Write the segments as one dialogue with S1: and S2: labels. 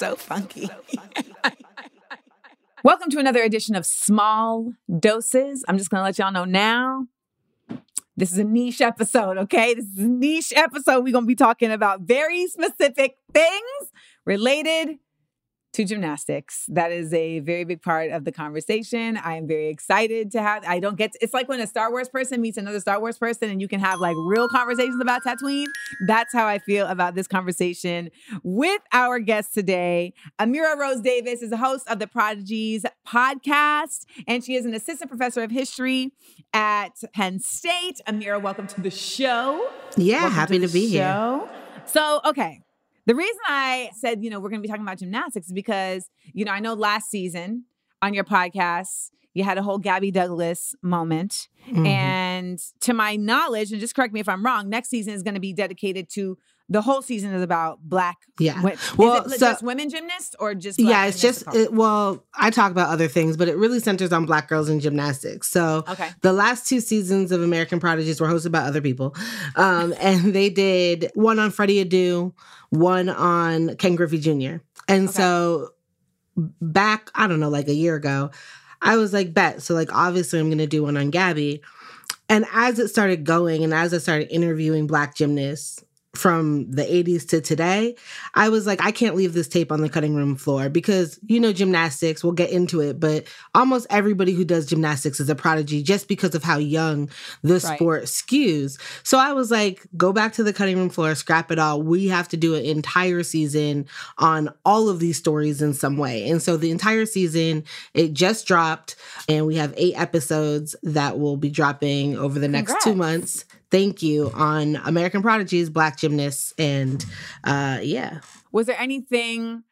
S1: So funky. Welcome to another edition of Small Doses. I'm just going to let y'all know now. This is a niche episode, okay? This is a niche episode. We're going to be talking about very specific things related to gymnastics. That is a very big part of the conversation. I am very excited to have. I don't get. To, it's like when a Star Wars person meets another Star Wars person, and you can have like real conversations about Tatooine. That's how I feel about this conversation with our guest today. Amira Rose Davis is a host of the Prodigies podcast, and she is an assistant professor of history at Penn State. Amira, welcome to the show.
S2: Yeah,
S1: Welcome
S2: happy to,
S1: the
S2: be here.
S1: So, okay. The reason I said, you know, we're going to be talking about gymnastics is because, you know, I know last season on your podcast, you had a whole Gabby Douglas moment.
S2: Mhm.
S1: And to my knowledge, and just correct me if I'm wrong, next season is going to be dedicated to the whole season is about black
S2: Yeah.
S1: women.
S2: Well,
S1: is it
S2: so-
S1: just women gymnasts or just black
S2: yeah, it's just it, well, I talk about other things, but it really centers on black girls in gymnastics. So
S1: Okay.
S2: the last two seasons of American Prodigies were hosted by other people, um, and they did one on Freddie Adu, one on Ken Griffey Jr. And
S1: Okay.
S2: so back, I don't know, like a year ago, I was like, bet. So like, obviously, I'm going to do one on Gabby. And as it started going, and as I started interviewing black gymnasts from the 80s to today, I was like, I can't leave this tape on the cutting room floor because, you know, gymnastics, we'll get into it, but almost everybody who does gymnastics is a prodigy just because of how young the
S1: Right.
S2: sport skews. So I was like, go back to the cutting room floor, scrap it all. We have to do an entire season on all of these stories in some way. And so the entire season, it just dropped, and we have eight episodes that will be dropping over the next two months. Thank you on American Prodigies, Black Gymnasts, and uh yeah.
S1: Was there anything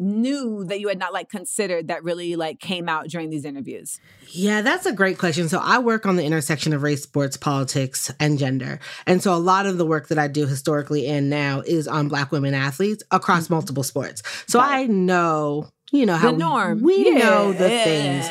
S1: new that you had not like considered that really like came out during these interviews?
S2: Yeah, that's a great question. So I work on the intersection of race, sports, politics, and gender. And so a lot of the work that I do historically and now is on black women athletes across multiple sports. So
S1: it.
S2: I know, you know, how
S1: the norm.
S2: we know the
S1: Yeah.
S2: things.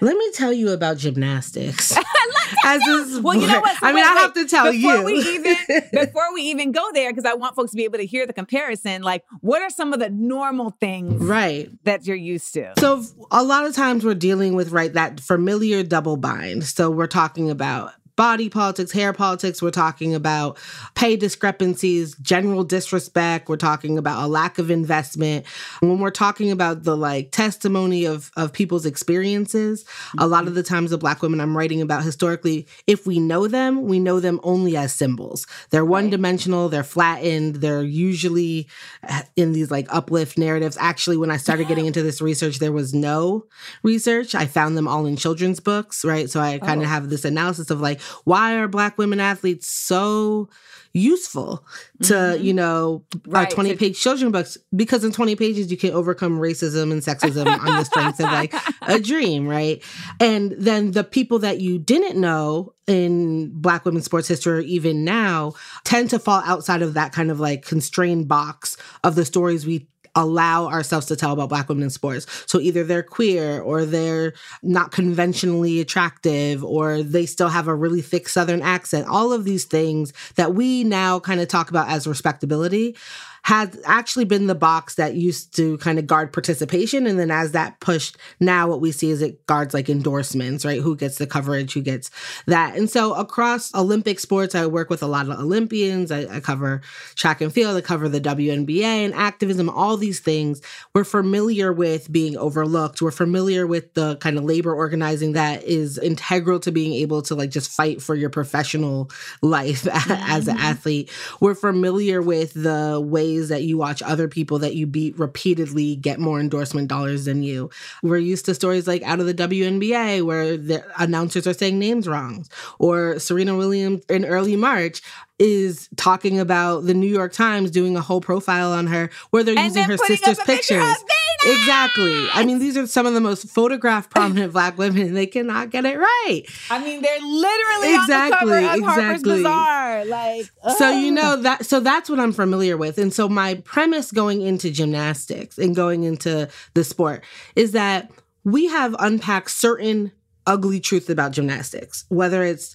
S2: Let me tell you about gymnastics. As a
S1: Well, you know what? So
S2: I mean,
S1: wait,
S2: I have to tell
S1: before
S2: you.
S1: We even, before we even go there, because I want folks to be able to hear the comparison, like what are some of the normal things
S2: right.
S1: that you're used to?
S2: So a lot of times we're dealing with right that familiar double bind. So we're talking about body politics, hair politics, we're talking about pay discrepancies, general disrespect, we're talking about a lack of investment. When we're talking about the like testimony of of people's experiences, a lot of the times the black women I'm writing about historically, if we know them, we know them only as symbols. They're one-dimensional, they're flattened, they're usually uh, in these like uplift narratives. Actually, when I started getting into this research, there was no research. I found them all in children's books, right? So I kind of
S1: Oh.
S2: have this analysis of like, why are black women athletes so useful to,
S1: Mhm.
S2: you know,
S1: Right,
S2: 20
S1: to-
S2: page children books? Because in 20 pages, you can overcome racism and sexism on the strength of like a dream, right? And then the people that you didn't know in Black women's sports history, or even now, tend to fall outside of that kind of like constrained box of the stories we allow ourselves to tell about black women in sports. So either they're queer or they're not conventionally attractive or they still have a really thick southern accent. All of these things that we now kind of talk about as respectability has actually been the box that used to kind of guard participation. And then as that pushed, now what we see is it guards like endorsements, right? Who gets the coverage, who gets that. And so across Olympic sports, I work with a lot of Olympians. I, I cover track and field, I cover the WNBA and activism, all these things. We're familiar with being overlooked. We're familiar with the kind of labor organizing that is integral to being able to like just fight for your professional life as an mm-hmm. athlete. We're familiar with the ways ways that you watch other people that you beat repeatedly get more endorsement dollars than you. We're used to stories like out of the WNBA where the announcers are saying names wrong, or Serena Williams in early March is talking about the New York Times doing a whole profile on her where they're
S1: And
S2: using her sister's
S1: a picture
S2: pictures. Exactly. I mean, these are some of the most photographed prominent black women. They cannot get it right.
S1: I mean, they're literally
S2: Exactly,
S1: on the cover of Harper's
S2: exactly.
S1: Bazaar. Like,
S2: So you know that so that's what I'm familiar with. And so my premise going into gymnastics and going into the sport is that we have unpacked certain ugly truths about gymnastics, whether it's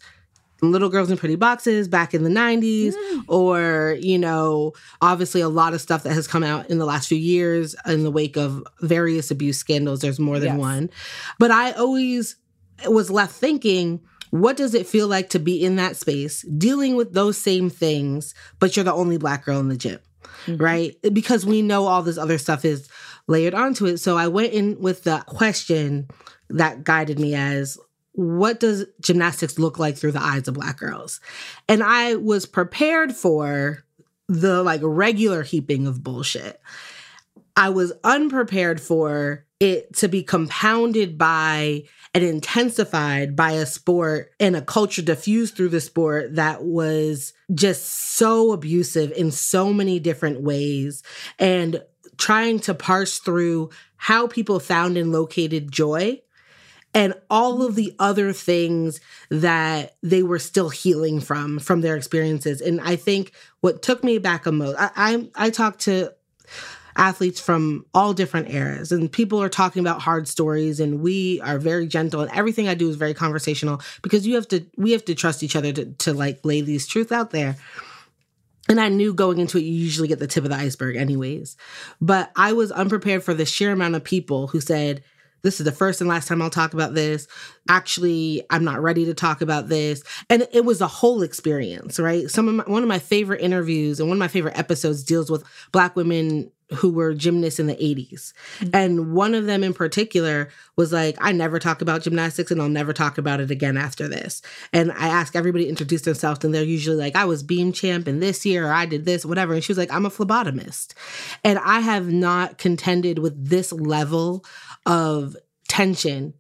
S2: little girls in pretty boxes back in the 90s mm. or you know obviously a lot of stuff that has come out in the last few years in the wake of various abuse scandals. There's more than
S1: Yes.
S2: one. But i always was left thinking what does it feel like to be in that space dealing with those same things but you're the only black girl in the gym mm-hmm. right? Because we know all this other stuff is layered onto it. So i went in with the question that guided me as what does gymnastics look like through the eyes of black girls? And i was prepared for the like regular heaping of bullshit. I was unprepared for it to be compounded by and intensified by a sport and a culture diffused through the sport that was just so abusive in so many different ways and trying to parse through how people found and located joy and all of the other things that they were still healing from from their experiences and i think what took me back a most i i, I talked to athletes from all different eras and people are talking about hard stories and we are very gentle and everything i do is very conversational because you have to we have to trust each other to, to like lay these truths out there and I knew going into it, you usually get the tip of the iceberg, anyways. But I was unprepared for the sheer amount of people who said, This is the first and last time I'll talk about this. Actually, I'm not ready to talk about this. And it was a whole experience, right? Some of my, one of my favorite interviews and one of my favorite episodes deals with Black women who were gymnasts in the 80s. Mm-hmm. And one of them in particular was like, I never talk about gymnastics and I'll never talk about it again after this. And I ask everybody to introduce themselves, and they're usually like, I was beam champ in this year, or I did this, whatever. And she was like, I'm a phlebotomist. And I have not contended with this level of tension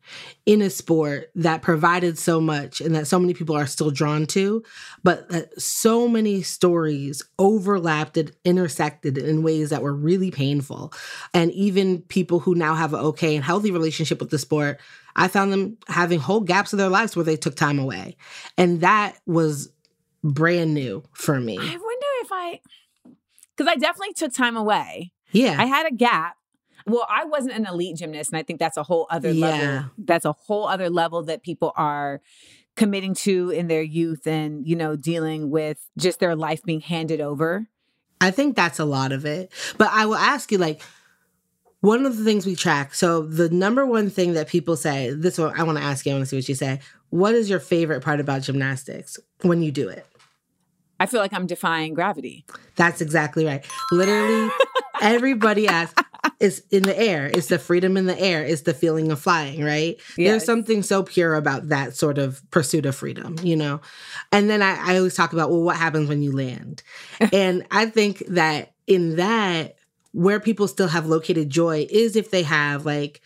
S2: in a sport that provided so much and that so many people are still drawn to, but that so many stories overlapped and intersected in ways that were really painful. And even people who now have an okay and healthy relationship with the sport, I found them having whole gaps of their lives where they took time away. And that was brand new for me.
S1: I wonder if I, because I definitely took time away.
S2: Yeah.
S1: I had a gap. Well, I wasn't an elite gymnast, and I think that's a whole other
S2: Yeah.
S1: level. That's a whole other level that people are committing to in their youth and, you know, dealing with just their life being handed over.
S2: I think that's a lot of it. But I will ask you, like, one of the things we track. So the number one thing that people say, this one I want to ask you, I want to see what you say. What is your favorite part about gymnastics when you do it?
S1: I feel like I'm defying gravity.
S2: That's exactly right. Literally, everybody asks, it's in the air. It's the freedom in the air. It's the feeling of flying, right?
S1: Yes.
S2: There's something so pure about that sort of pursuit of freedom, you know? And then I, I always talk about, well, what happens when you land? and I think that in that, where people still have located joy is if they have like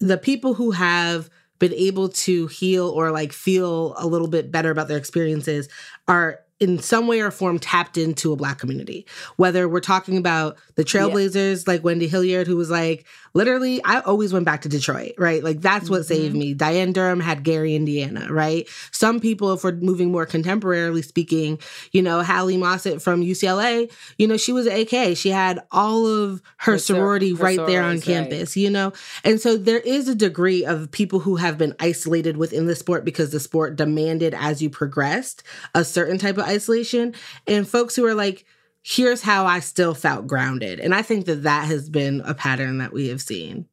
S2: the people who have been able to heal or like feel a little bit better about their experiences are in some way or form tapped into a black community. Whether we're talking about the trailblazers like Wendy Hilliard, who was like, literally, I always went back to Detroit, right? Like that's what saved mm-hmm. me. Diane Durham had Gary, Indiana, right? Some people, if we're moving more contemporarily speaking, you know, Hallie Mossett from UCLA, you know, she was an AK. She had all of her,
S1: Her
S2: sorority
S1: her
S2: right there on
S1: right.
S2: campus, you know? And so there is a degree of people who have been isolated within the sport because the sport demanded as you progressed a certain type of isolation, and folks who are like, here's how I still felt grounded. And I think that that has been a pattern that we have seen.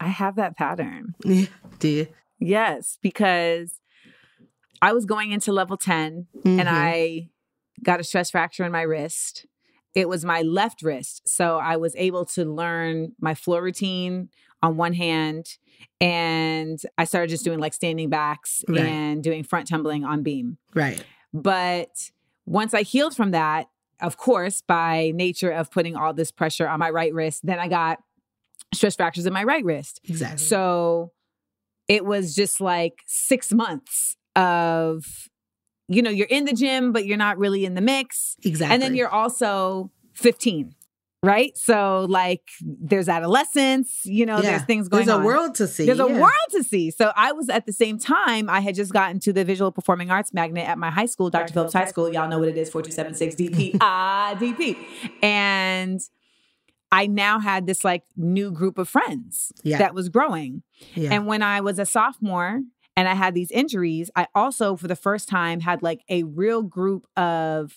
S1: I have that pattern.
S2: Yeah. Do you?
S1: Yes, because I was going into level 10
S2: Mhm.
S1: and I got a stress fracture in my wrist. It was my left wrist. So I was able to learn my floor routine on one hand. And I started just doing like standing backs
S2: Right.
S1: and doing front tumbling on beam.
S2: Right.
S1: But once I healed from that, of course, by nature of putting all this pressure on my right wrist, then I got stress fractures in my right wrist.
S2: Exactly.
S1: So it was just like six months of, you know, you're in the gym, but you're not really in the mix.
S2: exactly.
S1: And then you're also 15, right? So like there's adolescence, you know, there's things going on.
S2: There's
S1: on.
S2: a world to see.
S1: There's a world to see. So I was at the same time, I had just gotten to the visual performing arts magnet at my high school, Dr. Phillips High School. Y'all know what it is, 4276 DP. ah, DP. And I now had this like new group of friends
S2: Yeah.
S1: that was growing.
S2: Yeah.
S1: And when I was a sophomore and I had these injuries, I also, for the first time, had like a real group of,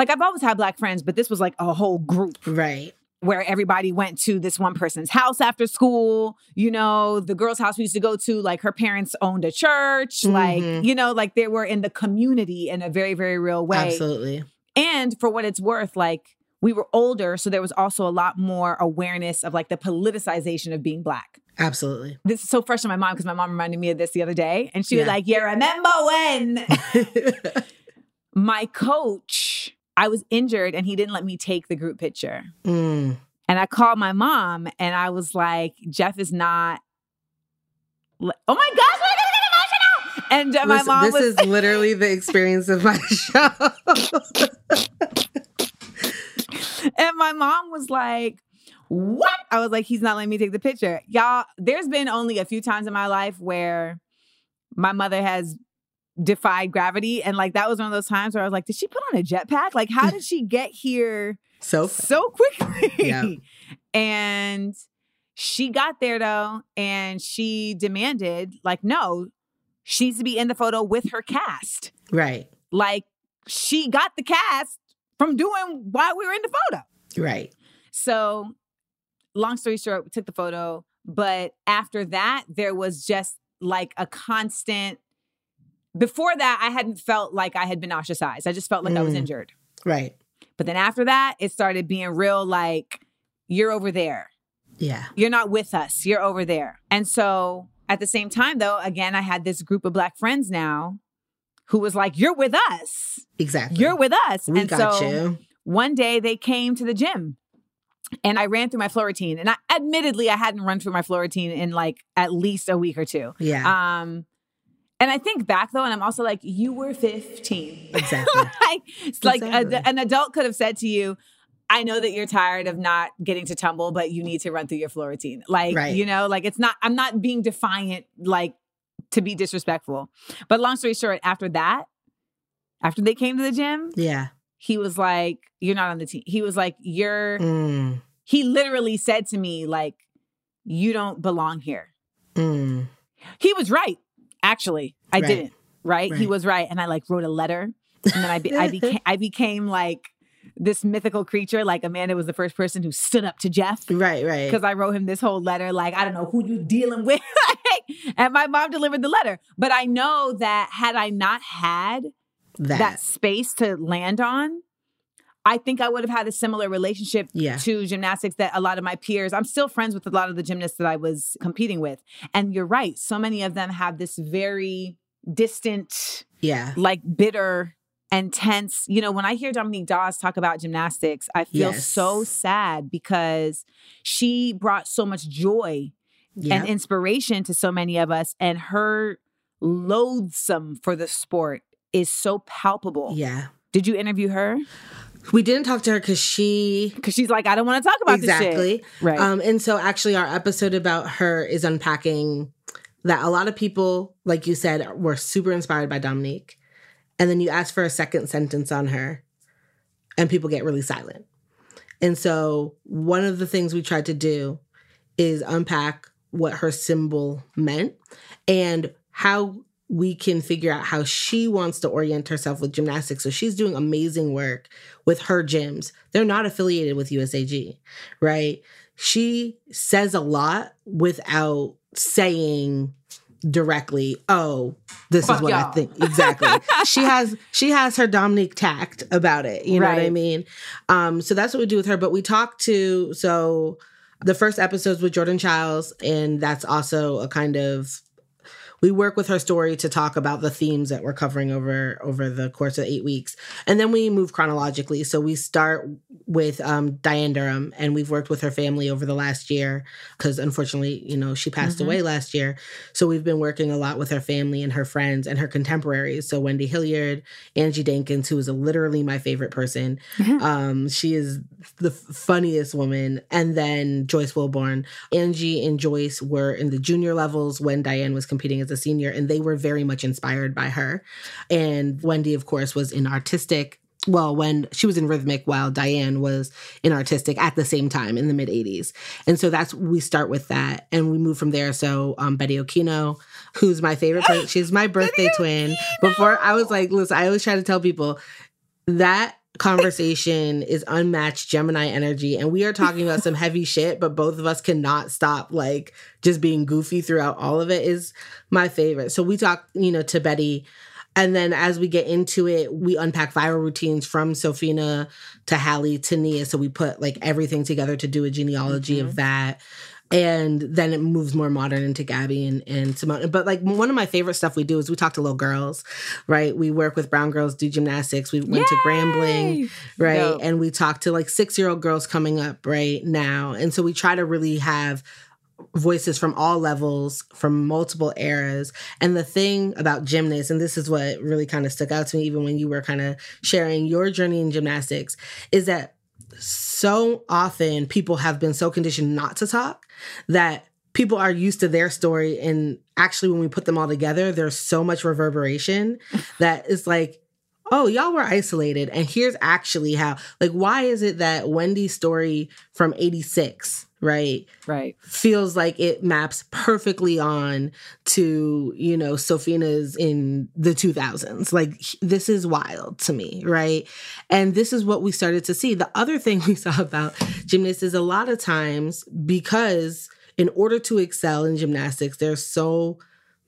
S1: like, I've always had black friends, but this was like a whole group
S2: right.
S1: where everybody went to this one person's house after school. You know, the girl's house we used to go to, like her parents owned a church. Like,
S2: Mhm.
S1: you know, like they were in the community in a very, very real way.
S2: Absolutely.
S1: And for what it's worth, like we were older, so there was also a lot more awareness of like the politicization of being black.
S2: Absolutely.
S1: This is so fresh in my mind because my mom reminded me of this the other day. And she was like, You remember when my coach, I was injured and he didn't let me take the group picture.
S2: Mm.
S1: And I called my mom and I was like, Jeff is not. Oh my gosh, we're gonna get emotional. And Jeff, my
S2: Listen,
S1: mom
S2: this
S1: was.
S2: is literally the experience of my show.
S1: and my mom was like, What? I was like, He's not letting me take the picture. Y'all, there's been only a few times in my life where my mother has defied gravity. And like, that was one of those times where I was like, Did she put on a jetpack? Like, how did she get here?
S2: so
S1: so quickly.
S2: Yeah.
S1: And she got there though, and she demanded, like, no, she needs to be in the photo with her cast.
S2: right.
S1: Like, she got the cast from doing while we were in the photo.
S2: Right.
S1: So, long story short, we took the photo. But after that, there was just like a constant. Before that, I hadn't felt like I had been ostracized. I just felt like I was
S2: Mm.
S1: injured.
S2: Right.
S1: But then after that, it started being real like, you're over there.
S2: Yeah.
S1: You're not with us. You're over there. And so at the same time, though, again, I had this group of black friends now who was like, You're with us.
S2: Exactly.
S1: You're with us.
S2: we
S1: and
S2: got
S1: so
S2: you.
S1: one day they came to the gym and I ran through my floor routine. And I admittedly I hadn't run through my floor routine in like at least a week or two.
S2: Yeah.
S1: Um and I think back though, and I'm also like, you were 15.
S2: exactly.
S1: like, it's like a- an adult could have said to you, I know that you're tired of not getting to tumble, but you need to run through your floor routine. Like,
S2: Right.
S1: you know, like it's not, I'm not being defiant, like to be disrespectful. But long story short, after that, after they came to the gym,
S2: Yeah.
S1: he was like, You're not on the team. He was like, You're,
S2: Mm.
S1: he literally said to me, like, You don't belong here.
S2: Mm.
S1: He was right. Actually, I
S2: Right.
S1: didn't. Right? He was right, and I like wrote a letter, and then I be, I became I became like this mythical creature. Like Amanda was the first person who stood up to Jeff
S2: Right. Right.
S1: because I wrote him this whole letter. Like I don't know who you dealing with, and my mom delivered the letter. But I know that had I not had
S2: that.
S1: that space to land on. I think I would have had a similar relationship
S2: Yeah.
S1: to gymnastics that a lot of my peers, I'm still friends with a lot of the gymnasts that I was competing with. And you're right, so many of them have this very distant,
S2: yeah.
S1: like bitter and tense. You know, when I hear Dominique Dawes talk about gymnastics, I feel
S2: Yes.
S1: so sad because she brought so much joy
S2: Yeah.
S1: and inspiration to so many of us. And her loathsome for the sport is so palpable.
S2: yeah.
S1: Did you interview her?
S2: We didn't talk to her because she
S1: Because she's like, I don't want to talk about this
S2: exactly.
S1: shit. Right.
S2: Um, and so actually, our episode about her is unpacking that a lot of people, like you said, were super inspired by Dominique, and then you ask for a second sentence on her, and people get really silent. And so one of the things we tried to do is unpack what her symbol meant and how we can figure out how she wants to orient herself with gymnastics. So she's doing amazing work with her gyms. They're not affiliated with USAG, right? She says a lot without saying directly, "Oh, this
S1: Fuck
S2: is what I
S1: y'all."
S2: think." Exactly. she has she has her Dominique tact about it. You know what I mean? Um, so that's what we do with her. But we talk to so the first episodes with Jordan Chiles, and that's also a kind of we work with her story to talk about the themes that we're covering over over the course of eight weeks and then we move chronologically so we start with um, diane durham and we've worked with her family over the last year because unfortunately you know she passed
S1: Mhm.
S2: away last year so we've been working a lot with her family and her friends and her contemporaries so wendy hilliard angie dankins who is a, literally my favorite person um, she is the funniest woman. And then Joyce Wilborn. Angie and Joyce were in the junior levels when Diane was competing as a senior, and they were very much inspired by her. And Wendy, of course, was in artistic. Well, when she was in rhythmic, while Diane was in artistic at the same time in the mid 80s. And so that's, we start with that and we move from there. So, um, Betty Okino, who's my favorite person, she's my birthday twin. Before I was like, listen, I always try to tell people that conversation is unmatched Gemini energy. And we are talking about some heavy shit, but both of us cannot stop like just being goofy throughout all of it is my favorite. So we talk, you know, to Betty. And then as we get into it, we unpack viral routines from Sophina to Hallie to Nia. So we put like everything together to do a genealogy of mm-hmm. that. And then it moves more modern into Gabby and, and Simone. But like one of my favorite stuff we do is we talk to little girls, right? We work with brown girls, do gymnastics. We went to Grambling right?
S1: Dope.
S2: And we talk to like six year old girls coming up right now. And so we try to really have voices from all levels, from multiple eras. And the thing about gymnasts, and this is what really kind of stuck out to me, even when you were kind of sharing your journey in gymnastics, is that so often people have been so conditioned not to talk that people are used to their story. And actually when we put them all together there's so much reverberation that it's like oh y'all were isolated. And here's actually how like why is it that wendy's story from 86 right
S1: Right.
S2: feels like it maps perfectly on to you know Sophina's in the 2000s like this is wild to me right? And this is what we started to see. The other thing we saw about gymnasts is a lot of times because in order to excel in gymnastics there's so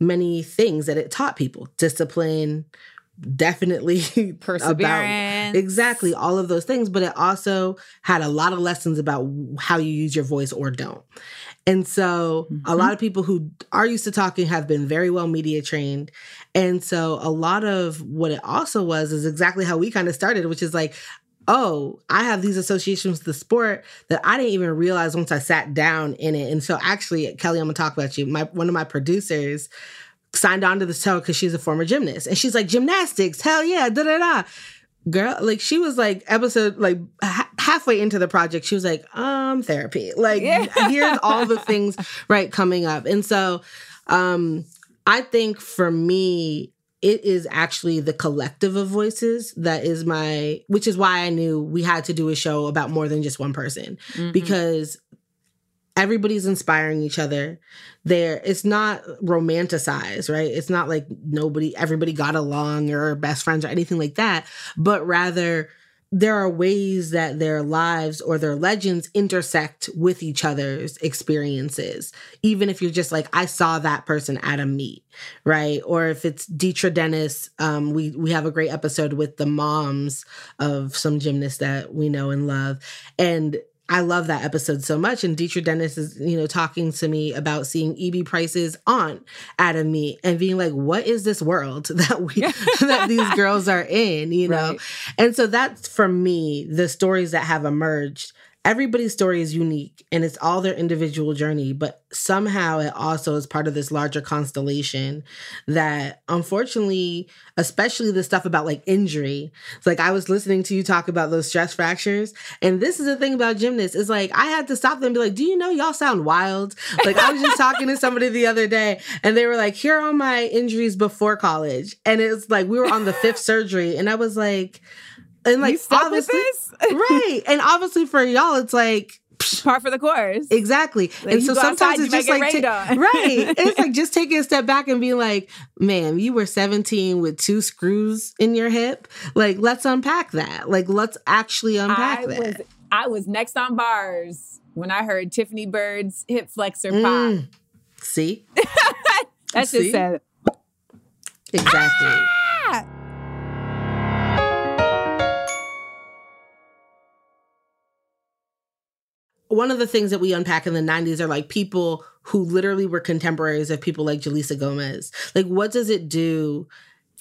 S2: many things that it taught people. Discipline definitely about
S1: Perseverance.
S2: Exactly, all of those things, but it also had a lot of lessons about how you use your voice or don't. And so a mm-hmm. lot of people who are used to talking have been very well media trained. And so a lot of what it also was is exactly how we kind of started, which is like, oh, I have these associations with the sport that I didn't even realize once I sat down in it. And so actually, Kelly, I'm gonna talk about you. My one of my producers signed on to the show because she's a former gymnast. And she's like, gymnastics, hell yeah, da da da. Girl, like she was like episode like ha- halfway into the project, she was like, um, therapy. Like
S1: Yeah.
S2: here's all the things right coming up. And so um I think for me, it is actually the collective of voices that is my which is why I knew we had to do a show about more than just one person
S1: Mhm.
S2: because everybody's inspiring each other. There it's not romanticized right? It's not like nobody everybody got along or best friends or anything like that. But rather there are ways that their lives or their legends intersect with each other's experiences. Even if you're just like i saw that person at a meet right? Or if it's Dietra Dennis um we we have a great episode with the moms of some gymnasts that we know and love. And I love that episode so much. And Dietrich Dennis is, you know, talking to me about seeing E.B. Price's aunt at a meet and being like, what is this world that we that these girls are in, you know?
S1: Right.
S2: And so that's for me, the stories that have emerged. Everybody's story is unique and it's all their individual journey, but somehow it also is part of this larger constellation that unfortunately, especially the stuff about like injury. It's like I was listening to you talk about those stress fractures. And this is the thing about gymnasts. It's like I had to stop them and be like, do you know y'all sound wild? Like I was just talking to somebody the other day and they were like, here are my injuries before college. And it's like we were on the fifth surgery. And I was like, and like
S1: you stuck with
S2: obviously
S1: this?
S2: right. And obviously for y'all, it's like
S1: Par for the course.
S2: exactly.
S1: Like,
S2: and so
S1: go outside,
S2: sometimes it's just like ta- right. It's like just taking a step back and being like, man, you were 17 with two screws in your hip. Like, let's unpack that. Like, let's actually unpack
S1: I
S2: that.
S1: was I was next on bars when I heard Tiffany Bird's hip flexor pop.
S2: Mm. See?
S1: That just said
S2: Exactly.
S1: ah!
S2: One of the things that we unpack in the 90s are like people who literally were contemporaries of people like Julissa Gomez. Like, what does it do?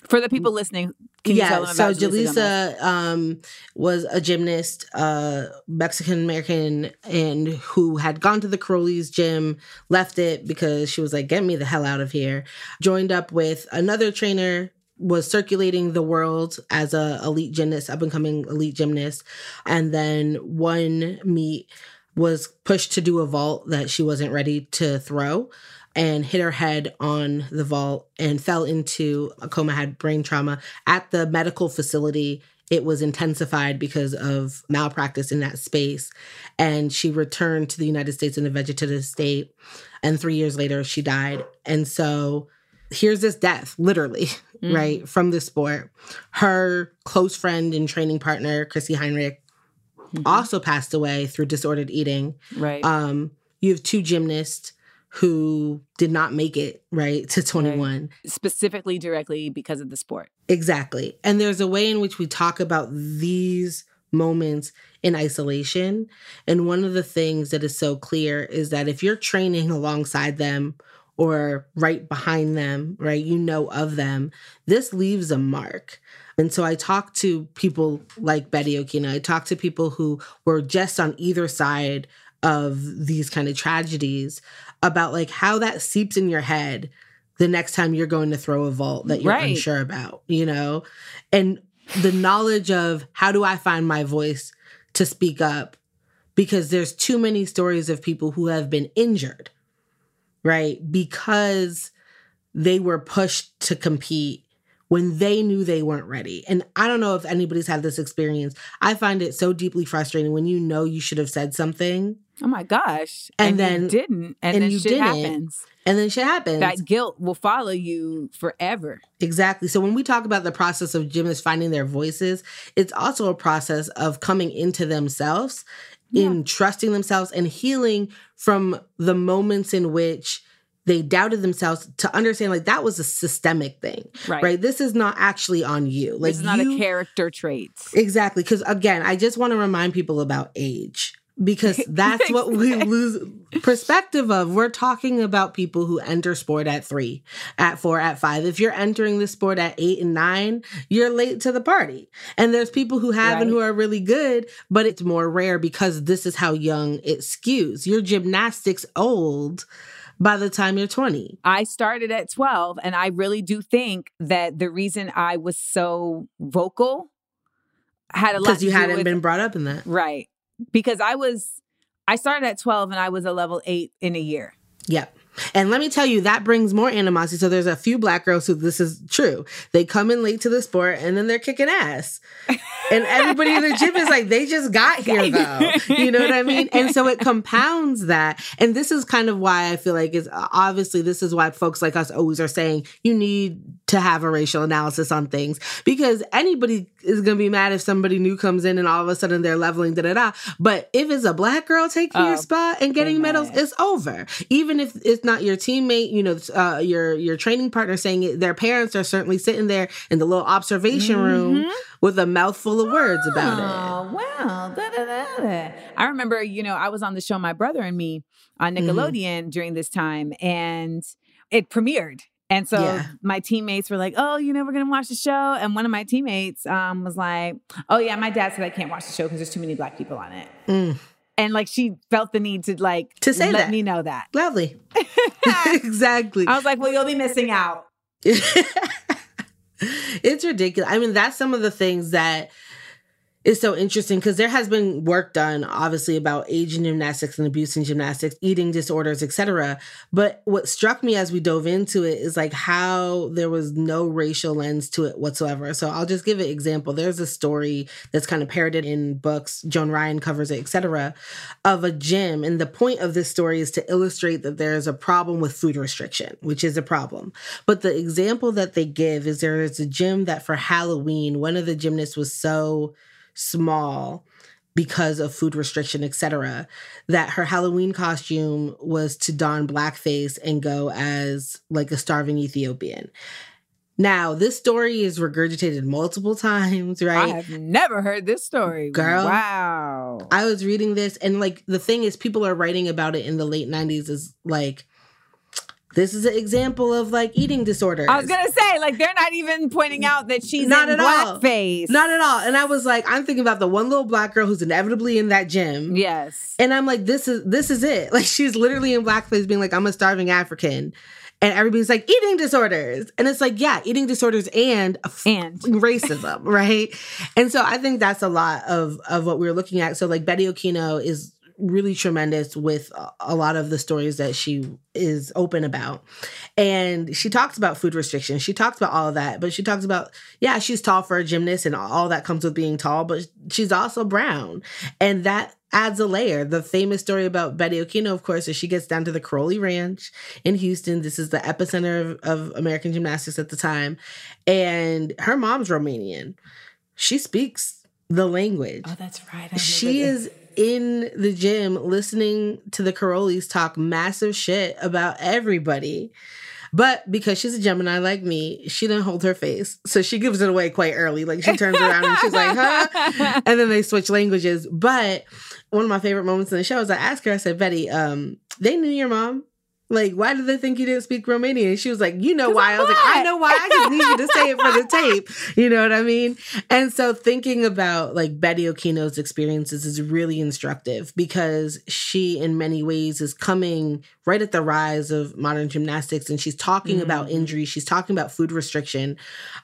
S1: For the people listening, can you tell them
S2: so? Julissa um, was a gymnast, uh, Mexican American, and who had gone to the Karolyi's gym, left it because she was like, "Get me the hell out of here." Joined up with another trainer, was circulating the world as a elite gymnast, up and coming elite gymnast, and then one meet was pushed to do a vault that she wasn't ready to throw and hit her head on the vault and fell into a coma, had brain trauma. At the medical facility, it was intensified because of malpractice in that space. And she returned to the United States in a vegetative state. And three years later, she died. And so here's this death, literally, mm. right, from the sport. Her close friend and training partner, Christy Henrich, mm-hmm. also passed away through disordered eating.
S1: Right.
S2: Um, you have two gymnasts who did not make it right to 21
S1: right. specifically directly because of the sport
S2: exactly and there's a way in which we talk about these moments in isolation and one of the things that is so clear is that if you're training alongside them or right behind them right you know of them this leaves a mark and so I talked to people like Betty Okino. I talked to people who were just on either side of these kind of tragedies about like how that seeps in your head the next time you're going to throw a vault that you're right. unsure about, you know? And the knowledge of how do I find my voice to speak up because there's too many stories of people who have been injured, right? Because they were pushed to compete when they knew they weren't ready. And I don't know if anybody's had this experience. I find it so deeply frustrating when you know you should have said something.
S1: Oh my gosh.
S2: And, and then
S1: didn't. And, and then you shit didn't. happens.
S2: And then shit happens.
S1: That guilt will follow you forever.
S2: Exactly. So when we talk about the process of gymnasts finding their voices, it's also a process of coming into themselves, yeah. in trusting themselves and healing from the moments in which they doubted themselves to understand like that was a systemic thing right, right? this is not actually on you like
S1: it's not
S2: you,
S1: a character trait
S2: exactly because again i just want to remind people about age because that's what we lose perspective of. We're talking about people who enter sport at three, at four, at five. If you're entering the sport at eight and nine, you're late to the party. And there's people who have right. and who are really good, but it's more rare because this is how young it skews. Your gymnastics old by the time you're 20.
S1: I started at 12, and I really do think that the reason I was so vocal had a lot
S2: because you hadn't
S1: with,
S2: been brought up in that,
S1: right? Because I was, I started at 12 and I was a level eight in a year.
S2: Yep. And let me tell you, that brings more animosity. So there's a few black girls who this is true. They come in late to the sport and then they're kicking ass. And everybody in the gym is like, they just got here though. You know what I mean? And so it compounds that. And this is kind of why I feel like it's uh, obviously this is why folks like us always are saying you need to have a racial analysis on things because anybody is going to be mad if somebody new comes in and all of a sudden they're leveling da da da. But if it's a black girl taking your oh, spot and getting medals, it's over. Even if it's not your teammate, you know, uh, your your training partner saying it, their parents are certainly sitting there in the little observation mm-hmm. room with a mouthful of words about
S1: oh,
S2: it.
S1: Wow. Da, da, da, I remember, you know, I was on the show My Brother and Me on mm-hmm. Nickelodeon mm-hmm. during this time and it premiered and so yeah. my teammates were like, "Oh, you know, we're gonna watch the show." And one of my teammates um, was like, "Oh yeah, my dad said I can't watch the show because there's too many black people on it." Mm. And like she felt the need to like
S2: to say
S1: let
S2: that.
S1: me know that.
S2: Lovely. exactly.
S1: I was like, "Well, you'll be missing out."
S2: it's ridiculous. I mean, that's some of the things that is so interesting because there has been work done obviously about age in gymnastics and abuse in gymnastics eating disorders etc but what struck me as we dove into it is like how there was no racial lens to it whatsoever. So i'll just give an example. There's a story that's kind of parroted in books joan ryan covers it etc of a gym. And the point of this story is to illustrate that there is a problem with food restriction which is a problem. But the example that they give is there is a gym that for halloween one of the gymnasts was so small because of food restriction, etc., that her Halloween costume was to don blackface and go as like a starving Ethiopian. Now, this story is regurgitated multiple times, right?
S1: I have never heard this story.
S2: Girl.
S1: Wow.
S2: I was reading this, and like the thing is, people are writing about it in the late 90s as like this is an example of like eating disorder.
S1: I was gonna say, like, they're not even pointing out that she's
S2: Not at all.
S1: blackface.
S2: Not at all. And I was like, I'm thinking about the one little black girl who's inevitably in that gym.
S1: Yes.
S2: And I'm like, this is this is it. Like she's literally in blackface being like, I'm a starving African. And everybody's like, eating disorders. And it's like, yeah, eating disorders and,
S1: And.
S2: racism, right? And so I think that's a lot of of what we're looking at. So like Betty Okino is really tremendous with a- lot of the stories that she is open about. And she talks about food restrictions. She talks about all of that, but she talks about, yeah, she's tall for a gymnast and all that comes with being tall, but she's also brown. And that adds a layer. The famous story about Betty Okino, of course, is she gets down to the Karolyi Ranch in Houston. This is the epicenter of, of American gymnastics at the time. And her mom's Romanian. She speaks the language
S1: Oh, that's right.
S2: she is in the gym listening to the Karolyis talk massive shit about everybody. But because she's a Gemini like me, she didn't hold her face. So she gives it away quite early. Like she turns around and she's like, huh? And then they switch languages. But one of my favorite moments in the show is I asked her, I said, Betty, um, they knew your mom. Like, why did they think you didn't speak Romanian? And she was like, you know why? I was like, I know why. I just need you to say it for the tape. You know what I mean? And so thinking about like Betty Okino's experiences is really instructive because she, in many ways, is coming right at the rise of modern gymnastics and she's talking about injury. She's talking about food restriction.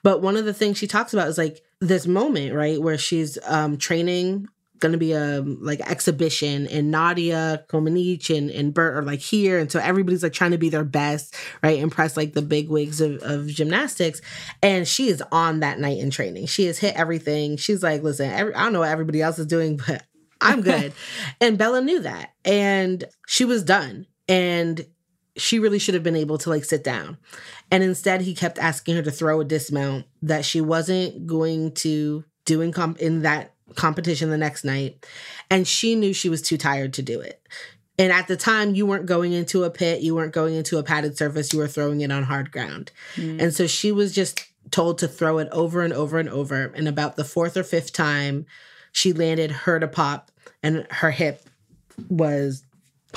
S2: But one of the things she talks about is like this moment, right, where she's um, training going to be a like exhibition and Nadia Comaneci and, and Bert are like here. And so everybody's like trying to be their best right? Impress like the big wigs of, of gymnastics. And she is on that night in training. She has hit everything. She's like listen every, I don't know what everybody else is doing but I'm good. And Bela knew that. And she was done. And she really should have been able to like sit down. And instead he kept asking her to throw a dismount that she wasn't going to do in comp in that competition the next night and she knew she was too tired to do it. And at the time you weren't going into a pit you weren't going into a padded surface you were throwing it on hard ground. Mm. And so she was just told to throw it over and over and over and about the fourth or fifth time she landed her to pop and her hip was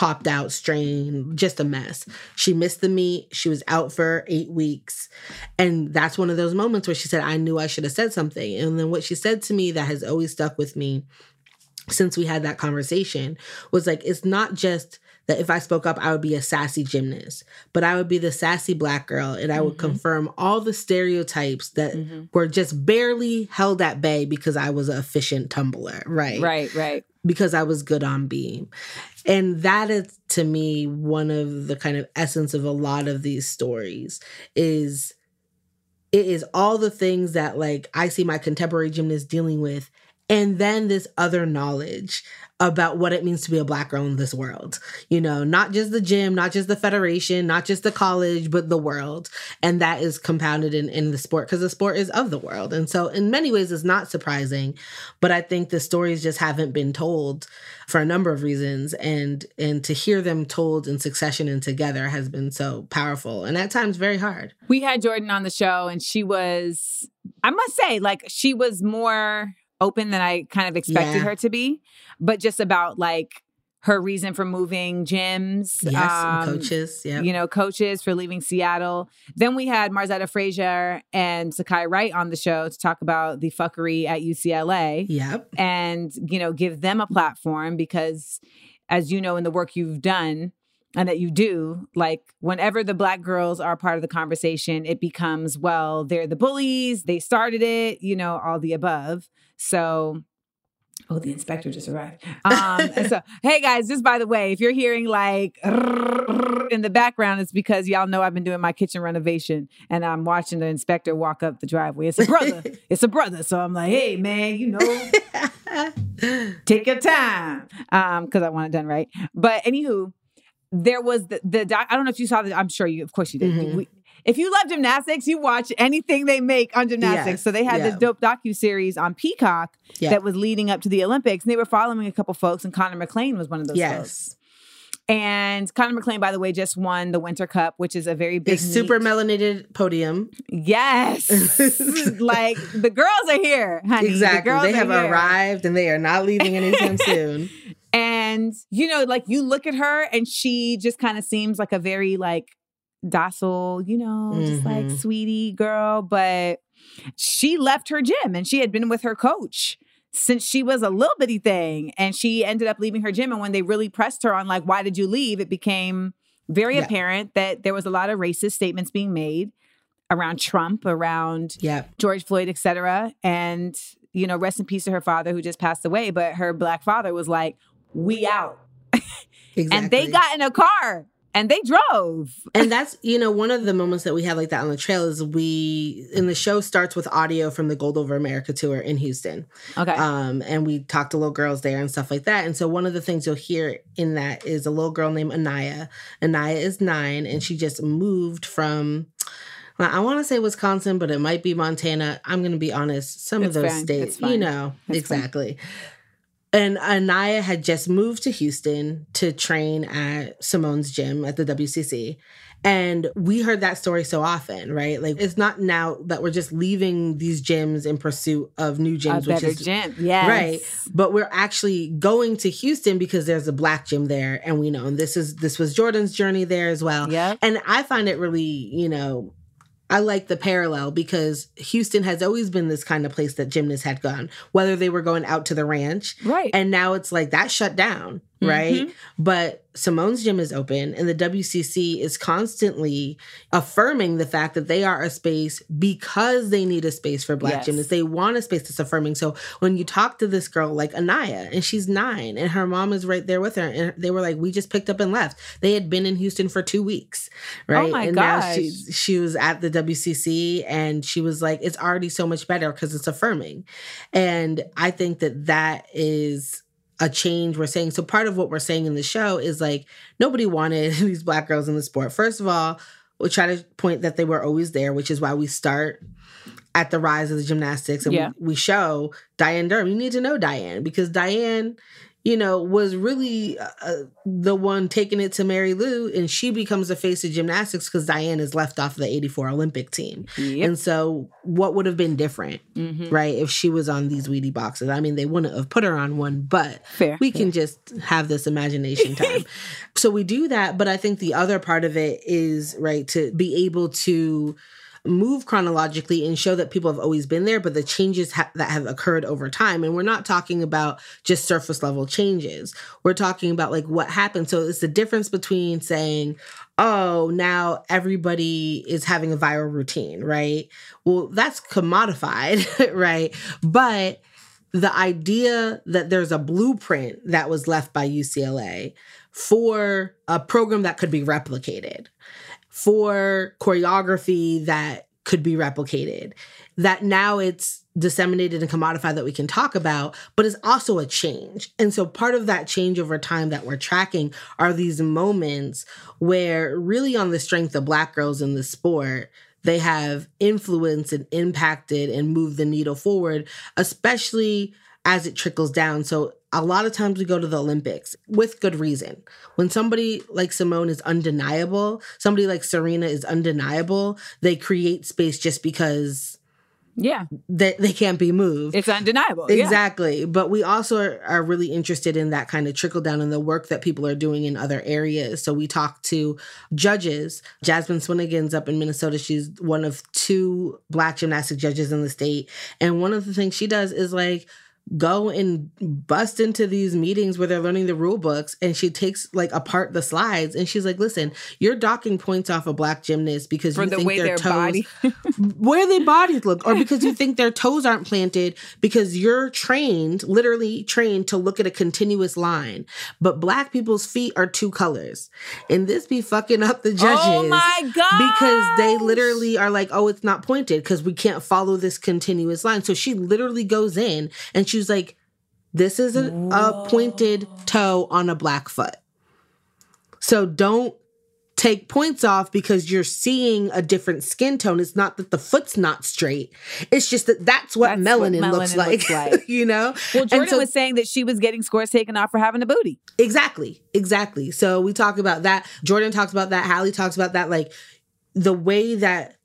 S2: popped out, strained, just a mess. She missed the meet. She was out for eight weeks. And that's one of those moments where she said, I knew I should have said something. And then what she said to me that has always stuck with me since we had that conversation was like, it's not just that if I spoke up, I would be a sassy gymnast, but I would be the sassy black girl and I would mm-hmm. confirm all the stereotypes that mm-hmm. were just barely held at bay because I was an efficient tumbler, right?
S1: Right, right.
S2: because I was good on beam. And that is to me one of the kind of essence of a lot of these stories is it is all the things that like I see my contemporary gymnasts dealing with and then this other knowledge about what it means to be a black girl in this world. You know, not just the gym, not just the federation, not just the college, but the world. And that is compounded in, in the sport because the sport is of the world. And so in many ways it's not surprising, but I think the stories just haven't been told for a number of reasons. And and to hear them told in succession and together has been so powerful and at times very hard.
S1: We had Jordan on the show and she was, I must say, like, she was more open than I kind of expected
S2: Yeah.
S1: her to be, but just about like her reason for moving gyms.
S2: Yes,
S1: um,
S2: coaches. Yeah.
S1: you know, coaches for leaving Seattle. Then we had Margzetta Frazier and Sekai Wright on the show to talk about the fuckery at UCLA
S2: Yep.
S1: and, you know, give them a platform because, as you know, in the work you've done and that you do, like whenever the black girls are part of the conversation, it becomes, well, they're the bullies, they started it, you know, all the above. So, Oh, the inspector just arrived. Um, so, hey guys, just by the way, if you're hearing like in the background, it's because y'all know I've been doing my kitchen renovation and I'm watching the inspector walk up the driveway. It's a brother. it's a brother. So I'm like, hey man, you know, take your time. Um, because I want it done right. But anywho, there was the, the doc, I don't know if you saw that. I'm sure you, of course you did.
S2: Mhm.
S1: We, if you love gymnastics, you watch anything they make on gymnastics.
S2: Yes,
S1: So they had this dope docu series on Peacock
S2: Yeah.
S1: that was leading up to the Olympics, and they were following a couple folks, and Konnor McClain was one of those folks.
S2: Yes.
S1: And Konnor McClain, by the way, just won the Winter Cup, which is a very big
S2: It's super melanated podium.
S1: Yes, like the girls are here, honey. The
S2: Exactly.
S1: girls
S2: They have
S1: here.
S2: arrived and they are not leaving anytime soon.
S1: And you know, like you look at her, and she just kind of seems like a very like docile, you know, just like
S2: Mhm.
S1: sweetie girl. But she left her gym and she had been with her coach since she was a little bitty thing. And she ended up leaving her gym. And when they really pressed her on, like, why did you leave? It became very
S2: Yeah.
S1: apparent that there was a lot of racist statements being made around Trump, around
S2: Yeah.
S1: George Floyd, et cetera. And, you know, rest in peace to her father who just passed away. But her black father was like, we out.
S2: Exactly.
S1: And they got in a car and they drove.
S2: and that's you know one of the moments that we had like that on the trail is we in the show starts with audio from the gold over america tour in houston
S1: Okay.
S2: um and we talked to little girls there and stuff like that and so one of the things you'll hear in that is a little girl named anaya anaya is nine and she just moved from I want to say Wisconsin, but it might be Montana. I'm going to be honest. Some
S1: It's
S2: of those
S1: fine.
S2: states, you know,
S1: It's fine.
S2: And Anaya had just moved to Houston to train at Simone's gym at the WCC. And we heard that story so often, right? Like it's not now that we're just leaving these gyms in pursuit of new
S1: a
S2: gyms, which is
S1: gym. Yes.
S2: right. But we're actually going to Houston because there's a black gym there, and we know. And this is this was Jordan's journey there as well.
S1: Yep.
S2: And I find it really, you know, I like the parallel because Houston has always been this kind of place that gymnasts had gone, whether they were going out to the ranch.
S1: Right.
S2: And now it's like that shut down, right?
S1: Mhm.
S2: But Simone's gym is open, and the WCC is constantly affirming the fact that they are a space because they need a space for Black
S1: Yes.
S2: gymnasts. They want a space that's affirming. So when you talk to this girl like Anaya, and she's nine, and her mom is right there with her, and they were like, "We just picked up and left." They had been in Houston for two weeks, right?
S1: Oh my
S2: and now she
S1: gosh.
S2: she was at the WCC, and she was like, "It's already so much better because it's affirming," and I think that that is a change we're saying. So part of what we're saying in the show is like nobody wanted these black girls in the sport. First of all, we try to point that they were always there, which is why we start at the rise of the gymnastics and
S1: Yeah.
S2: we, we show Diane Durham. You need to know Diane because Diane, you know, was really uh, uh, the one taking it to Mary Lou, and she becomes the face of gymnastics because Diane is left off the '84 Olympic team.
S1: Yep.
S2: And so, what would have been different,
S1: Mhm.
S2: right, if she was on these Wheatie boxes? I mean, they wouldn't have put her on one, but
S1: Fair.
S2: we can just have this imagination time. so we do that, but I think the other part of it is right to be able to move chronologically and show that people have always been there, but the changes ha- that have occurred over time. And we're not talking about just surface level changes. We're talking about like what happened. So it's the difference between saying, oh, now everybody is having a viral routine, right? Well, that's commodified, right? But the idea that there's a blueprint that was left by UCLA for a program that could be replicated, for choreography that could be replicated, that now it's disseminated and commodified that we can talk about, but it's also a change. And so part of that change over time that we're tracking are these moments where, really, on the strength of Black girls in the sport, they have influenced and impacted and moved the needle forward, especially as it trickles down. So a lot of times we go to the Olympics with good reason. When somebody like Simone is undeniable, somebody like Serena is undeniable, they create space just because
S1: yeah.
S2: they, they can't be moved.
S1: It's undeniable. Yeah.
S2: Exactly. But we also are, are really interested in that kind of trickle down and the work that people are doing in other areas. So we talk to judges. Jasmine Swinnigan's up in Minnesota. She's one of two black gymnastic judges in the state. And one of the things she does is like, go and bust into these meetings where they're learning the rule books and she takes like apart the slides and she's like listen you're docking points off a black gymnast because
S1: For
S2: you
S1: the
S2: think their
S1: their
S2: toes where their bodies look or because you think their toes aren't planted because you're trained literally trained to look at a continuous line but black people's feet are two colors and this be fucking up the judges
S1: Oh my god.
S2: because they literally are like, oh, it's not pointed because we can't follow this continuous line. So she literally goes in and she's like, this is a, a pointed toe on a black foot. So don't take points off because you're seeing a different skin tone. It's not that the foot's not straight. It's just that that's what,
S1: That's what
S2: melanin, looks
S1: melanin
S2: like,
S1: looks like.
S2: you know?
S1: Well, Jordan
S2: so-
S1: was saying that she was getting scores taken off for having a booty.
S2: Exactly. Exactly. So we talk about that. Jordan talks about that. Hallie talks about that. Like the way that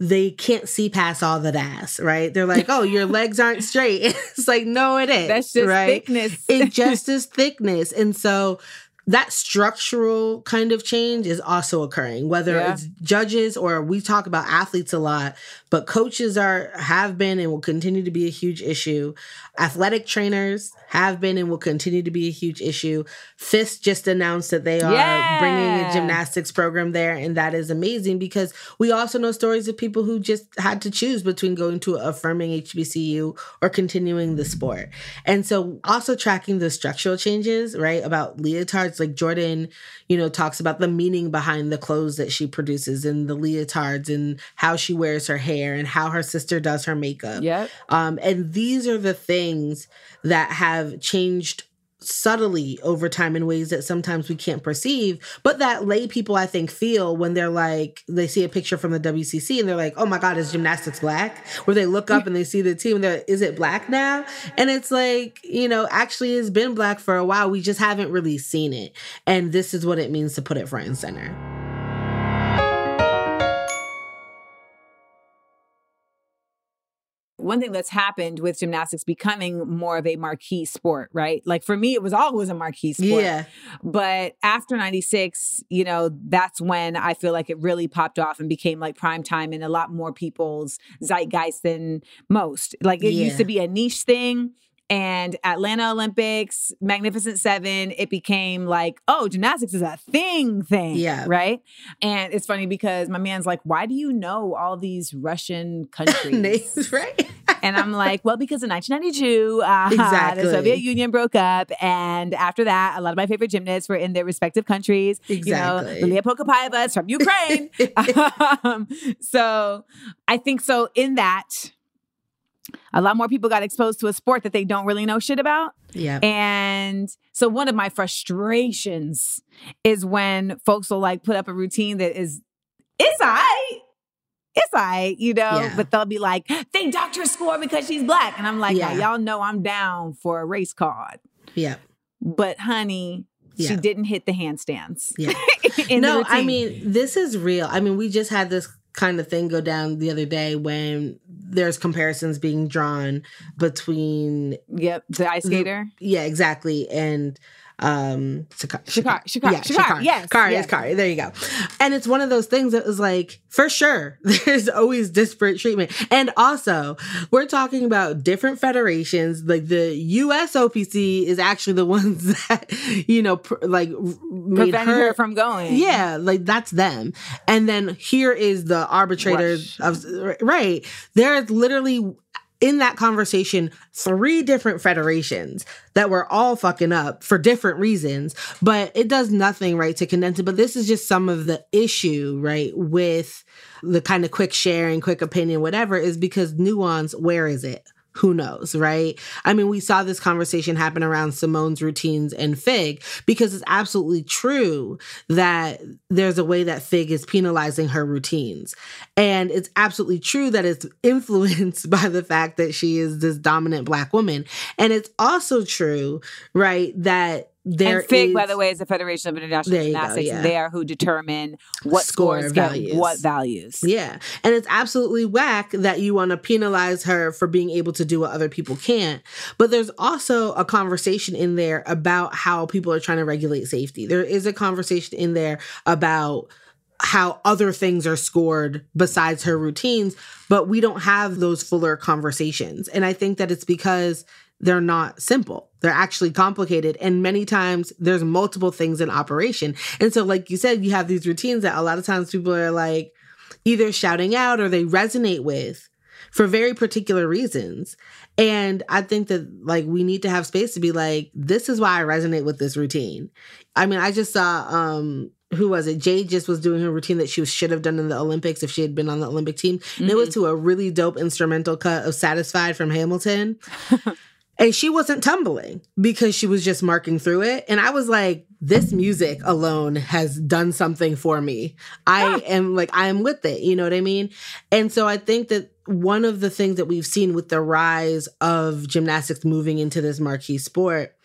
S2: they can't see past all that ass, right? They're like, oh, your legs aren't straight. It's like, no, it is.
S1: That's just
S2: right?
S1: thickness.
S2: It just is thickness. And so that structural kind of change is also occurring whether
S1: Yeah.
S2: it's judges or we talk about athletes a lot but coaches are have been and will continue to be a huge issue. Athletic trainers have been and will continue to be a huge issue. Fisk just announced that they are bringing a gymnastics program there and that is amazing because we also know stories of people who just had to choose between going to affirming hbcu or continuing the sport. And so also tracking the structural changes right about leotards like jordan you know talks about the meaning behind the clothes that she produces and the leotards and how she wears her hair and how her sister does her makeup
S1: Yep.
S2: um, and these are the things that have changed subtly over time in ways that sometimes we can't perceive, but that lay people, I think, feel when they're like, they see a picture from the WCC and they're like, oh my God, is gymnastics black? Where they look up and they see the team and they're, like, is it black now? And it's like, you know, actually it's been black for a while. We just haven't really seen it. And this is what it means to put it front and center.
S1: One thing that's happened with gymnastics becoming more of a marquee sport, right? Like for me, it was always a marquee sport.
S2: Yeah.
S1: But after 96, you know, that's when I feel like it really popped off and became like prime time in a lot more people's zeitgeist than most. Like it used to be a niche thing. And Atlanta Olympics, Magnificent Seven, it became like, oh, gymnastics is a thing thing.
S2: Yeah.
S1: Right. And it's funny because my man's like, why do you know all these Russian countries?
S2: Names, right?
S1: And I'm like, well, because in 1992, uh,
S2: Exactly.
S1: the Soviet Union broke up. And after that, a lot of my favorite gymnasts were in their respective countries.
S2: Exactly.
S1: You know, Lilia Podkopayeva is from Ukraine. um, so I think so in that, a lot more people got exposed to a sport that they don't really know shit about.
S2: yeah.
S1: And so one of my frustrations is when folks will like put up a routine that is it's all right. It's all right, you know,
S2: Yeah.
S1: but they'll be like, they doctor score because she's black. And I'm like,
S2: Yeah.
S1: y'all know I'm down for a race card.
S2: Yeah.
S1: But honey, she didn't hit the handstands.
S2: Yeah. no, I mean, this is real. I mean, we just had this kind of thing go down the other day when there's comparisons being drawn between
S1: Yep, the ice skater.
S2: yeah, exactly, and um Sha'Carri.
S1: Sha'Carri, Sha'Carri,
S2: yeah,
S1: Sha'Carri, yes,
S2: Carri
S1: yes.
S2: is Carri. There you go. And it's one of those things that was like, for sure, there's always disparate treatment. And also, we're talking about different federations. Like the US OPC is actually the ones that, you know, pr- like made
S1: Prevented her from going.
S2: yeah, like that's them. And then here is the arbitrator
S1: Rush.
S2: of right. There's literally in that conversation three different federations that were all fucking up for different reasons, but it does nothing right to condense it. But this is just some of the issue, right, with the kind of quick sharing, quick opinion, whatever, is because nuance, where is it? Who knows, right? I mean, we saw this conversation happen around Simone's routines and Fig because it's absolutely true that there's a way that Fig is penalizing her routines. And it's absolutely true that it's influenced by the fact that she is this dominant black woman. And it's also true, right, that there
S1: and FIG,
S2: is-
S1: by the way, is the Federation of International
S2: you go,
S1: Gymnastics.
S2: yeah.
S1: They are who determine what
S2: Score
S1: scores
S2: values.
S1: get what values.
S2: Yeah. And it's absolutely whack that you want to penalize her for being able to do what other people can't. But there's also a conversation in there about how people are trying to regulate safety. There is a conversation in there about how other things are scored besides her routines, but we don't have those fuller conversations. And I think that it's because they're not simple. They're actually complicated. And many times there's multiple things in operation. And so, like you said, you have these routines that a lot of times people are like either shouting out or they resonate with for very particular reasons. And I think that like we need to have space to be like, this is why I resonate with this routine. I mean, I just saw um who was it? Jade just was doing her routine that she should have done in the Olympics if she had been on the Olympic team. And it was to a really dope instrumental cut of Satisfied from Hamilton. and she wasn't tumbling because she was just marking through it. And I was like, this music alone has done something for me. I am like, I am with it. You know what I mean? And so I think that one of the things that we've seen with the rise of gymnastics moving into this marquee sport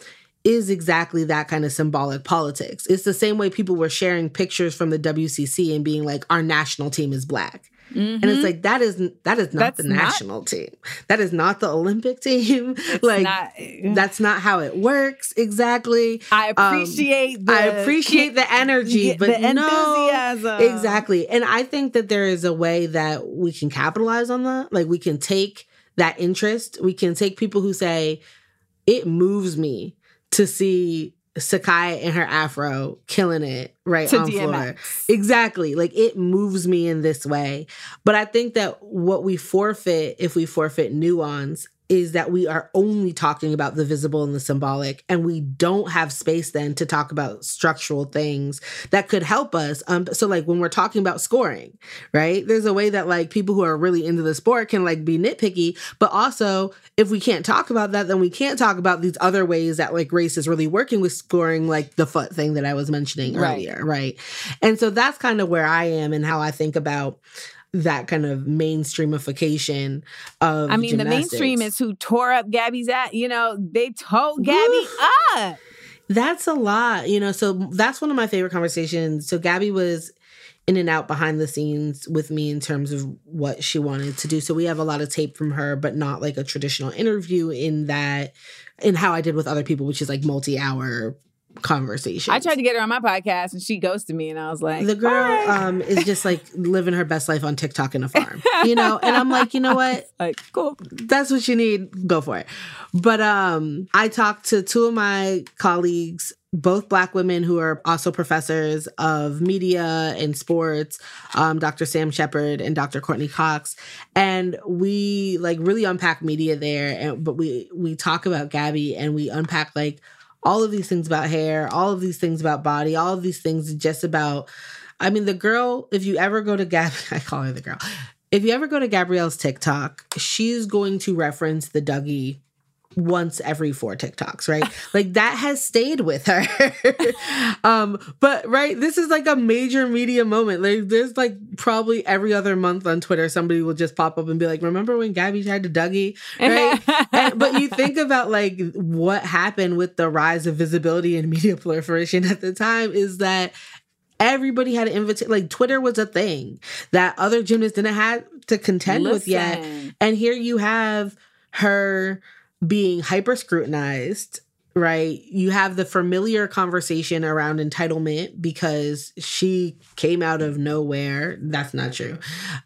S2: is exactly that kind of symbolic politics. It's the same way people were sharing pictures from the WCC and being like, our national team is black. And it's like that is that is not
S1: Mm-hmm. That's
S2: the
S1: not-
S2: national team. That is not the Olympic team. like
S1: not-
S2: that's not how it works exactly.
S1: I
S2: Um,
S1: appreciate the
S2: I appreciate the energy,
S1: the
S2: but no,
S1: enthusiasm.
S2: exactly. And I think that there is a way that we can capitalize on that. Like we can take that interest. We can take people who say it moves me to see Sekai and her afro killing it right
S1: To
S2: on floor. Exactly. Like it moves me in this way. But I think that what we forfeit if we forfeit nuance is that we are only talking about the visible and the symbolic and we don't have space then to talk about structural things that could help us. Um so like when we're talking about scoring right? There's a way that like people who are really into the sport can like be nitpicky but also if we can't talk about that then we can't talk about these other ways that like race is really working with scoring like the foot thing that i was mentioning
S1: Right.
S2: earlier right? And so that's kind of where i am and how i think about that kind of mainstreamification of
S1: I mean, the mainstream is who tore up Gabby's at. You know, they told Gabby up.
S2: That's a lot, you know. So that's one of my favorite conversations. So Gabby was in and out behind the scenes with me in terms of what she wanted to do. So we have a lot of tape from her, but not like a traditional interview in that in how I did with other people, which is like multi-hour conversation.
S1: I tried to get her on my podcast and she ghosted me, and I was like,
S2: the girl um is just like living her best life on TikTok in a farm. You know, and I'm like, you know what?
S1: like, cool.
S2: that's what you need go for it but um i talked to two of my colleagues both black women who are also professors of media and sports um, dr sam sheppard and dr courtney cox and we like really unpack media there and but we we talk about gabby and we unpack like all of these things about hair all of these things about body all of these things just about i mean the girl if you ever go to gabby i call her the girl. If you ever go to Gabrielle's TikTok, she's going to reference the Dougie once every four TikToks, right? like that has stayed with her. um, but right, this is like a major media moment. Like there's like probably every other month on Twitter, somebody will just pop up and be like, remember when Gabby tried to Dougie? Right. And- but you think about like what happened with the rise of visibility and media proliferation at the time is that everybody had an invitation like twitter was a thing that other gymnasts didn't have to contend with yet and here you have her being hyper scrutinized right you have the familiar conversation around entitlement because she came out of nowhere that's not true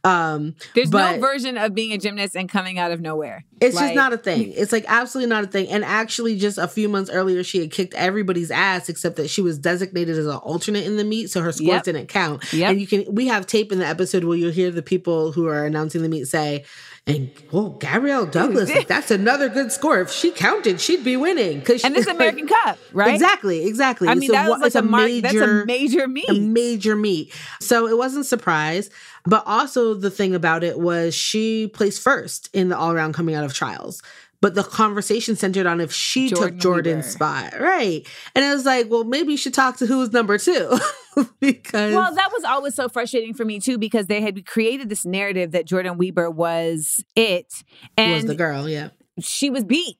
S2: um
S1: There's no version of being a gymnast and coming out of nowhere.
S2: it's
S1: Like,
S2: just not a thing. It's like absolutely not a thing. And actually, just a few months earlier, she had kicked everybody's ass except that she was designated as an alternate in the meet, so her scores
S1: Yep.
S2: didn't count.
S1: Yep.
S2: And you can we have tape in the episode where you'll hear the people who are announcing the meet say, "And well, Gabrielle Douglas, that's another good score. If she counted, she'd be winning." Because
S1: And this is American Cup, right?
S2: Exactly, exactly.
S1: I mean,
S2: So
S1: that was like
S2: it's
S1: a, mark, that's a major meet.
S2: a major meet. So it wasn't a surprise. But also the thing about it was she placed first in the all around coming out of trials. But the conversation centered on if she
S1: Jordan
S2: took Jordan's spot. Right. And it was like, well, maybe you should talk to who's number two. because
S1: Well, that was always so frustrating for me too because they had created this narrative that Jordyn Wieber was it, and
S2: was the girl, yeah.
S1: she was beat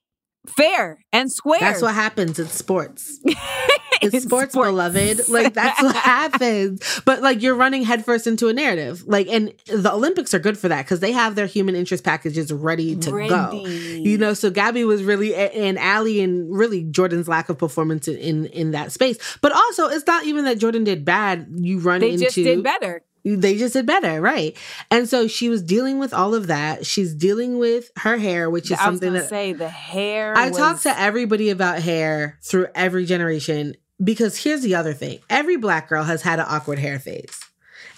S1: fair and square.
S2: That's what happens in sports. It's
S1: In
S2: sports,
S1: sports.
S2: beloved. Like that's what happens. But like you're running headfirst into a narrative. Like and the Olympics are good for that because they have their human interest packages ready to go. You know, so Gabby was really and Allie and really Jordan's lack of performance in in, in that space. But also, it's not even that Jordan did bad. You run
S1: They
S2: into
S1: just did better.
S2: They just did better, right? And so she was dealing with all of that. She's dealing with her hair, which is
S1: I
S2: something that
S1: say the hair.
S2: I
S1: was,
S2: talk to everybody about hair through every generation because here's the other thing. Every black girl has had an awkward hair phase.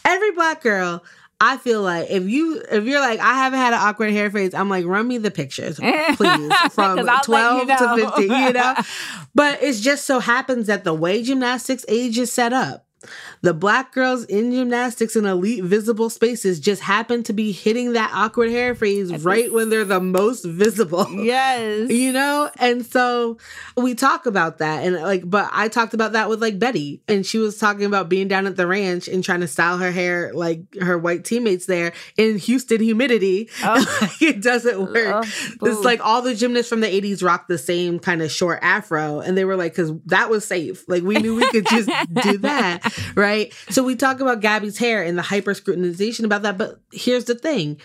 S2: Every black girl, I feel like if you if you're like I haven't had an awkward hair phase, I'm like run me the pictures, please, from 12
S1: you know.
S2: to 15, you know. But it just so happens that the way gymnastics age is set up, the black girls in gymnastics in elite visible spaces just happen to be hitting that awkward hair phase right when they're the most visible.
S1: Yes.
S2: you know? And so we talk about that and like but i talked about that with like betty. And she was talking about being down at the ranch and trying to style her hair like her white teammates there in houston humidity.
S1: Oh.
S2: it doesn't work.
S1: Oh,
S2: it's like all the gymnasts from the 80s rocked the same kind of short afro. And they were like because that was safe. Like we knew we could just do that right? So we talk about Gabby's hair and the hyper scrutinization about that. But here's the thing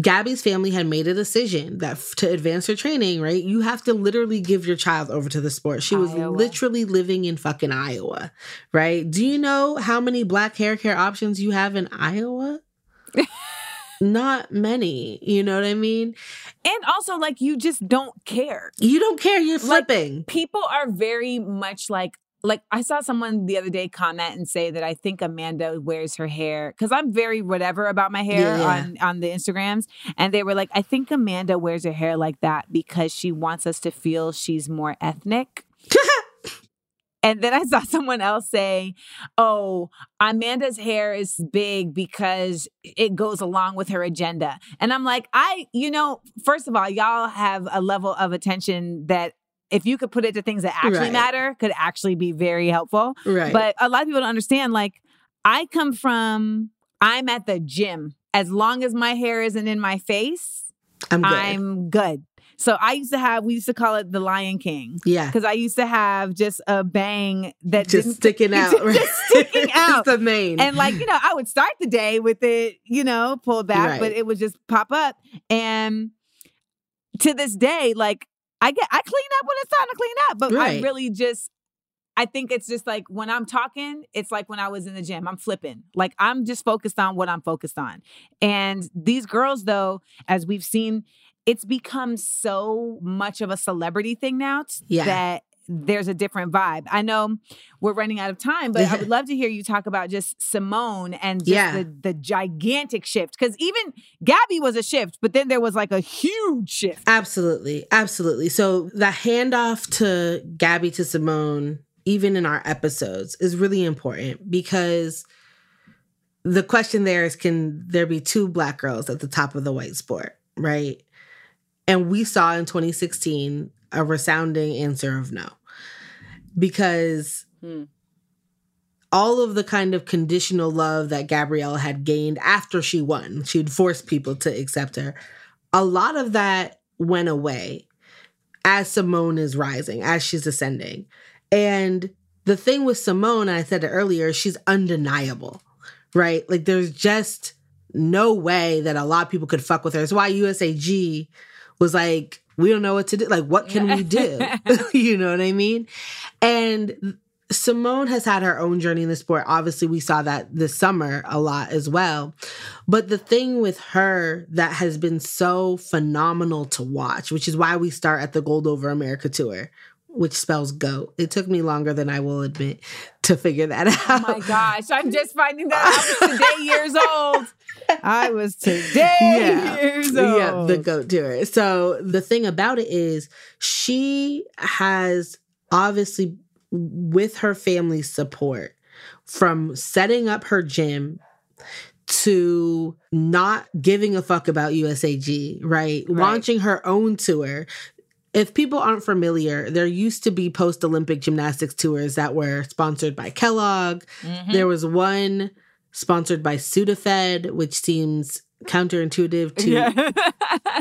S2: Gabby's family had made a decision that f- to advance her training, right? You have to literally give your child over to the sport. She was
S1: Iowa.
S2: literally living in fucking Iowa, right? Do you know how many black hair care options you have in Iowa? Not many. You know what I mean?
S1: And also, like, you just don't care.
S2: You don't care. You're
S1: Like,
S2: flipping.
S1: People are very much like, like I saw someone the other day comment and say that I think Amanda wears her hair because I'm very whatever about my hair
S2: Yeah,
S1: on on the Instagrams, and they were like, I think Amanda wears her hair like that because she wants us to feel she's more ethnic. And then I saw someone else say, Oh, Amanda's hair is big because it goes along with her agenda. And I'm like, I, you know, first of all, y'all have a level of attention that if you could put it to things that actually
S2: Right.
S1: matter, could actually be very helpful.
S2: right.
S1: But a lot of people don't understand. Like, I come from, I'm at the gym. As long as my hair isn't in my face,
S2: I'm good.
S1: I'm good. So I used to have, we used to call it the Lion King
S2: yeah.
S1: because I used to have just a bang that
S2: Just sticking out.
S1: just
S2: right?
S1: sticking out.
S2: It's the main.
S1: and like you know, I would start the day with it, you know, pulled back,
S2: Right.
S1: but it would just pop up. And to this day, like I get, I clean up when it's time to clean up, but I really just. I think it's just like when I'm talking, it's like when I was in the gym. I'm flipping. Like I'm just focused on what I'm focused on. And these girls, though, as we've seen, it's become so much of a celebrity thing now
S2: Yeah.
S1: that there's a different vibe. I know we're running out of time, but I would love to hear you talk about just Simone and just
S2: Yeah.
S1: the, the gigantic shift. Because even Gabby was a shift, but then there was like a huge shift.
S2: Absolutely. Absolutely. So the handoff to Gabby to Simone, even in our episodes, is really important because the question there is can there be two black girls at the top of the white sport, right? And we saw in 2016 a resounding answer of no. Because
S1: Hmm.
S2: all of the kind of conditional love that Gabrielle had gained after she won, she'd forced people to accept her. A lot of that went away as Simone is rising, as she's ascending. And the thing with Simone, I said it earlier, she's undeniable, right? Like there's just no way that a lot of people could fuck with her. It's why USAG was like, we don't know what to do. Like, what can we do? you know what I mean? And Simone has had her own journey in the sport. Obviously, we saw that this summer a lot as well. But the thing with her that has been so phenomenal to watch, which is why we start at the Gold Over America tour, which spells goat. It took me longer than I will admit to figure that out.
S1: Oh my gosh, I'm just finding that out. I was today years old. I was today
S2: Yeah.
S1: years old.
S2: Yeah, the goat tour. So the thing about it is she has obviously with her family's support from setting up her gym to not giving a fuck about USAG, right? Launching her own tour. If people aren't familiar, there used to be post Olympic gymnastics tours that were sponsored by Kellogg.
S1: Mhm.
S2: There was one sponsored by Sudafed, which seems counterintuitive to
S1: Yeah.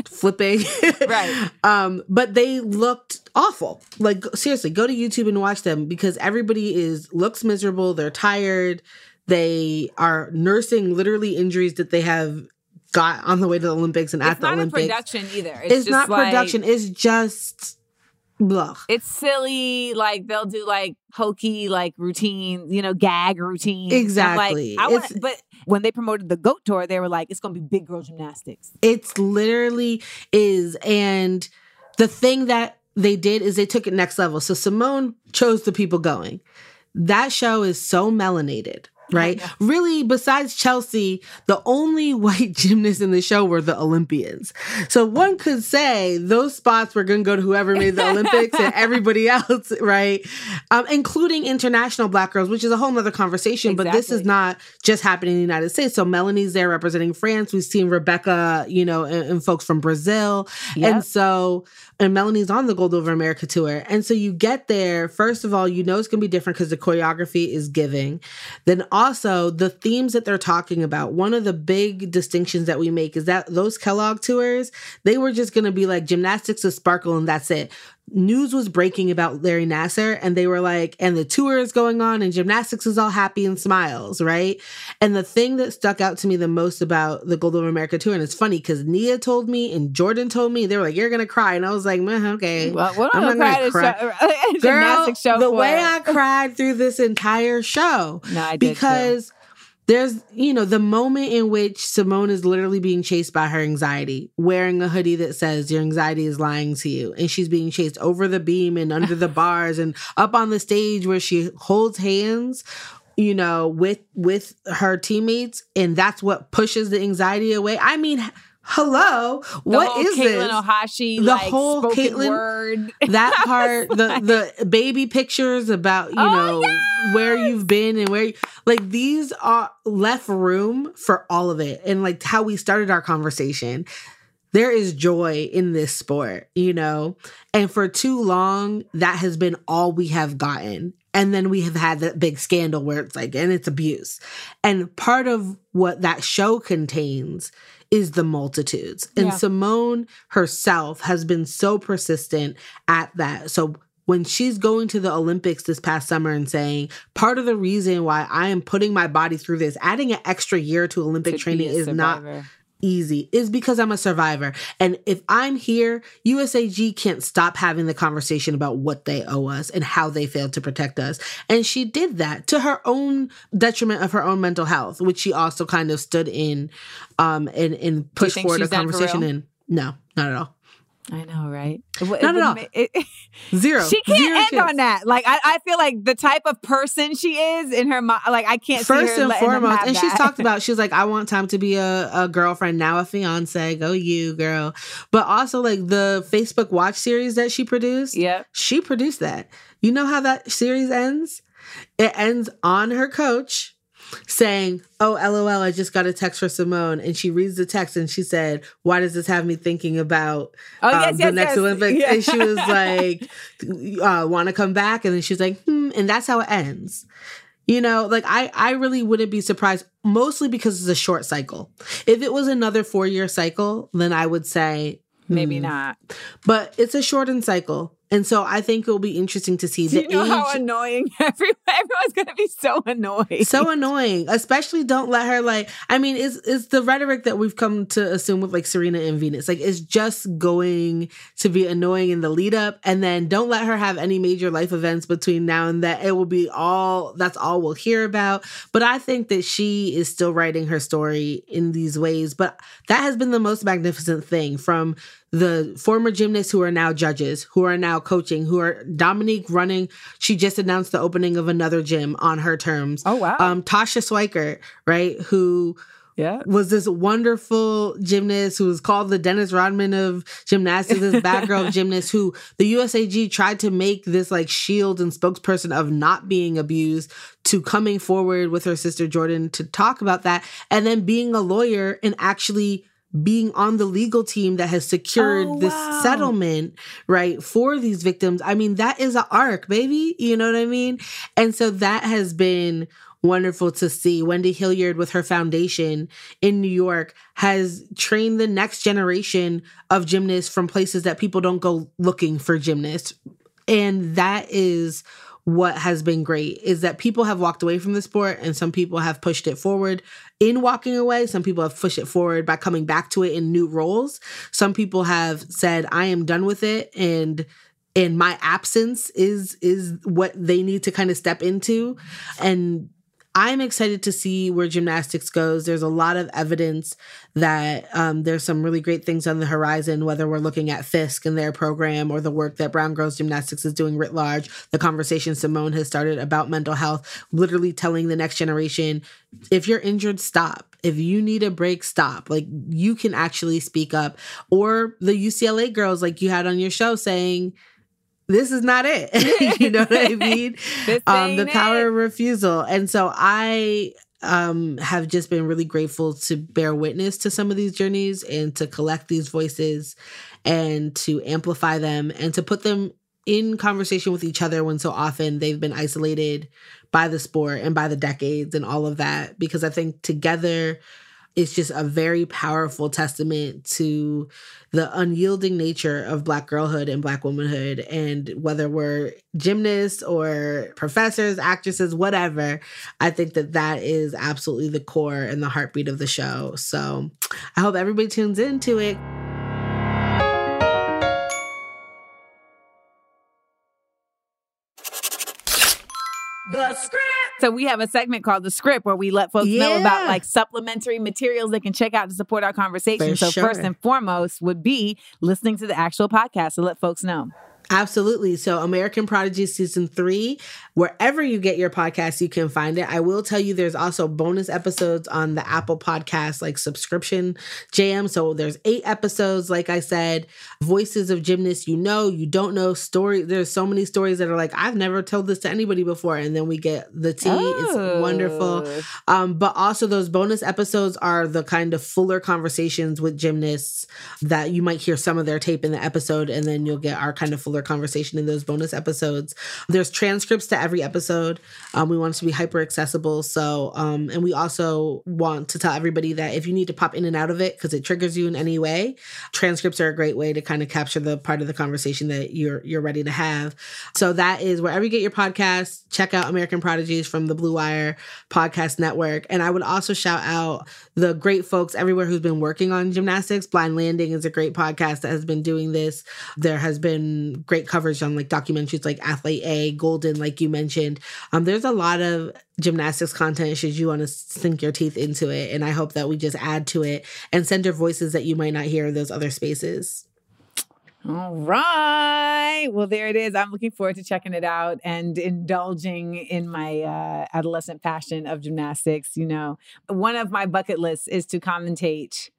S2: flipping.
S1: Right.
S2: Um, but they looked awful. Like seriously, go to YouTube and watch them because everybody is looks miserable, they're tired, they are nursing literally injuries that they have got on the way to the Olympics and at the
S1: not
S2: Olympics.
S1: a production either.
S2: It's,
S1: just
S2: not
S1: like-
S2: production, it's just blah.
S1: It's silly. Like they'll do like hokey like routine, you know, gag routine.
S2: Exactly.
S1: Like, I want,
S2: It's-
S1: but when they promoted the goat tour, they were like, "It's gonna be big girl gymnastics."
S2: It's literally is. And the thing that they did is they took it next level. So Simone chose the people going. That show is so melanated, right? Really, besides Chelsea, the only white gymnasts in the show were the Olympians. So one could say those spots were going to go to whoever made the Olympics and everybody else, right? Um, including international black girls, which is a whole nother conversation. But this is not just happening in the United States. So Melanie's there representing France. We've seen Rebeca, you know, and, and folks from Brazil.
S1: Yep.
S2: And so, and Melanie's on the Gold Over America tour. And so you get there, first of all, you know it's going to be different because the choreography is giving. Then also, the themes that they're talking about, one of the big distinctions that we make is that those Kellogg tours, they were just going to be like gymnastics with sparkle and that's it. News was breaking about Larry Nassar and they were like, and the tour is going on and gymnastics is all happy and smiles, right? And the thing that stuck out to me the most about the Gold Over America tour, and it's funny because Nia told me and Jordan told me, they were like, you're gonna cry. And I was like, okay.
S1: Well, what
S2: I'm not gonna
S1: cry.
S2: Uh, cry.
S1: Show,
S2: Girl,
S1: gymnastics show
S2: the way
S1: it.
S2: I cried through this entire show
S1: No, I did too.
S2: There's you know the moment in which Simone is literally being chased by her anxiety, wearing a hoodie that says your anxiety is lying to you, and she's being chased over the beam and under the bars and up on the stage where she holds hands you know with with her teammates and that's what pushes the anxiety away. I mean hello?
S1: The
S2: what is
S1: Katelyn
S2: this?
S1: Ohashi,
S2: The
S1: like,
S2: whole
S1: spoken
S2: Katelyn-
S1: word.
S2: that part the the baby pictures about you
S1: Oh,
S2: know where you've been and where you, like these are left room for all of it and like how we started our conversation. There is joy in this sport you know? And for too long that has been all we have gotten. And then we have had that big scandal where it's like and it's abuse. And part of what that show contains is the multitudes and
S1: Yeah.
S2: simone herself has been so persistent at that so when she's going to the Olympics this past summer and saying, part of the reason why I am putting my body through this, adding an extra year to Olympic
S1: To
S2: training is not. Easy is because I'm a survivor. And if I'm here, USAG can't stop having the conversation about what they owe us and how they failed to protect us. And she did that to her own detriment of her own mental health, which she also kind of stood in um and, and pushed forward a conversation in. No, not at all.
S1: I know, right? It
S2: Not
S1: it
S2: at all.
S1: it-
S2: Zero.
S1: she can't
S2: Zero
S1: end
S2: chance.
S1: on that. Like I, I feel like the type of person she is in her mind. Like I can't
S2: First and foremost, and she's
S1: that.
S2: talked about she's like, I want time to be a, a girlfriend, now a fiance. Go you, girl. But also like the Facebook Watch series that she produced.
S1: Yep.
S2: She produced that. You know how that series ends? It ends on her coach saying, Oh, lol, I just got a text for Simone. And she reads the text and she said, Why does this have me thinking about
S1: Oh
S2: um,
S1: yes,
S2: the
S1: yes,
S2: next
S1: yes.
S2: Olympics?
S1: Yeah.
S2: And she was like, uh, Want to come back? And then she's like, Hmm. And that's how it ends. You know, like I, I really wouldn't be surprised, mostly because it's a short cycle. If it was another four year cycle, then I would say
S1: maybe
S2: hmm.
S1: not.
S2: But it's a shortened cycle. And so I think it'll be interesting to see
S1: Do
S2: the
S1: you know how annoying everyone, everyone's gonna be so annoyed.
S2: so annoying especially don't let her like i mean it's it's the rhetoric that we've come to assume with like serena and venus. Like it's just going to be annoying in the lead up and then don't let her have any major life events between now and that it will be all that's all we'll hear about. But i think that she is still writing her story in these ways. But that has been the most magnificent thing from the former gymnasts who are now judges, who are now coaching, who are Dominique running. She just announced the opening of another gym on her terms.
S1: Oh, wow.
S2: Um, Tasha Schwikert, right, who
S1: yeah.
S2: was this wonderful gymnast who was called the Dennis Rodman of gymnastics, this bad girl gymnast who the USAG tried to make this like shield and spokesperson of not being abused to coming forward with her sister Jordan to talk about that and then being a lawyer and actually being on the legal team that has secured
S1: Oh,
S2: this settlement right for these victims. I mean that is an arc baby. You know what i mean? And so that has been wonderful to see. Wendy hilliard with her foundation in new york has trained the next generation of gymnasts from places that people don't go looking for gymnasts. And that is what has been great is that people have walked away from the sport and some people have pushed it forward in walking away. Some people have pushed it forward by coming back to it in new roles. Some people have said i am done with it and and my absence is is what they need to kind of step into. And I'm excited to see where gymnastics goes. There's a lot of evidence that um, there's some really great things on the horizon, whether we're looking at Fisk and their program or the work that Brown Girls Gymnastics is doing writ large, the conversation Simone has started about mental health, literally telling the next generation if you're injured, stop. If you need a break, stop. Like you can actually speak up. Or the UCLA girls, like you had on your show, saying, this is not it. you know what I mean? Um, the power
S1: it.
S2: of refusal. And so I um, have just been really grateful to bear witness to some of these journeys and to collect these voices and to amplify them and to put them in conversation with each other when so often they've been isolated by the sport and by the decades and all of that. Because I think together, it's just a very powerful testament to the unyielding nature of black girlhood and black womanhood. And whether we're gymnasts or professors actresses whatever i think that that is absolutely the core and the heartbeat of the show. So i hope everybody tunes into it.
S3: The script.
S1: So we have a segment called the script where we let folks know about like supplementary materials they can check out to support our conversation.
S2: For
S1: so
S2: sure.
S1: first and foremost would be listening to the actual podcast to let folks know.
S2: Absolutely. So, American Prodigy season three, wherever you get your podcast, you can find it. I will tell you there's also bonus episodes on the Apple Podcast, like subscription jam. So, there's eight episodes, like I said, voices of gymnasts you know, you don't know, story. There's so many stories that are like, I've never told this to anybody before. And then we get the tea. It's wonderful.
S1: Oh.
S2: Um, but also those bonus episodes are the kind of fuller conversations with gymnasts that you might hear some of their tape in the episode, and then you'll get our kind of fuller conversation in those bonus episodes. There's transcripts to every episode. Um, we want it to be hyper accessible. So, um, and we also want to tell everybody that if you need to pop in and out of it because it triggers you in any way, transcripts are a great way to kind of capture the part of the conversation that you're you're ready to have. So that is wherever you get your podcast. Check out American Prodigies from the Blue Wire Podcast Network. And I would also shout out the great folks everywhere who's been working on gymnastics. Blind Landing is a great podcast that has been doing this. There has been great coverage on like documentaries like Athlete A, Golden, like you mentioned. Um, there's a lot of gymnastics content should you want to sink your teeth into it. And I hope that we just add to it and center voices that you might not hear in those other spaces.
S1: All right. Well, there it is. I'm looking forward to checking it out and indulging in my uh, adolescent passion of gymnastics. You know, one of my bucket lists is to commentate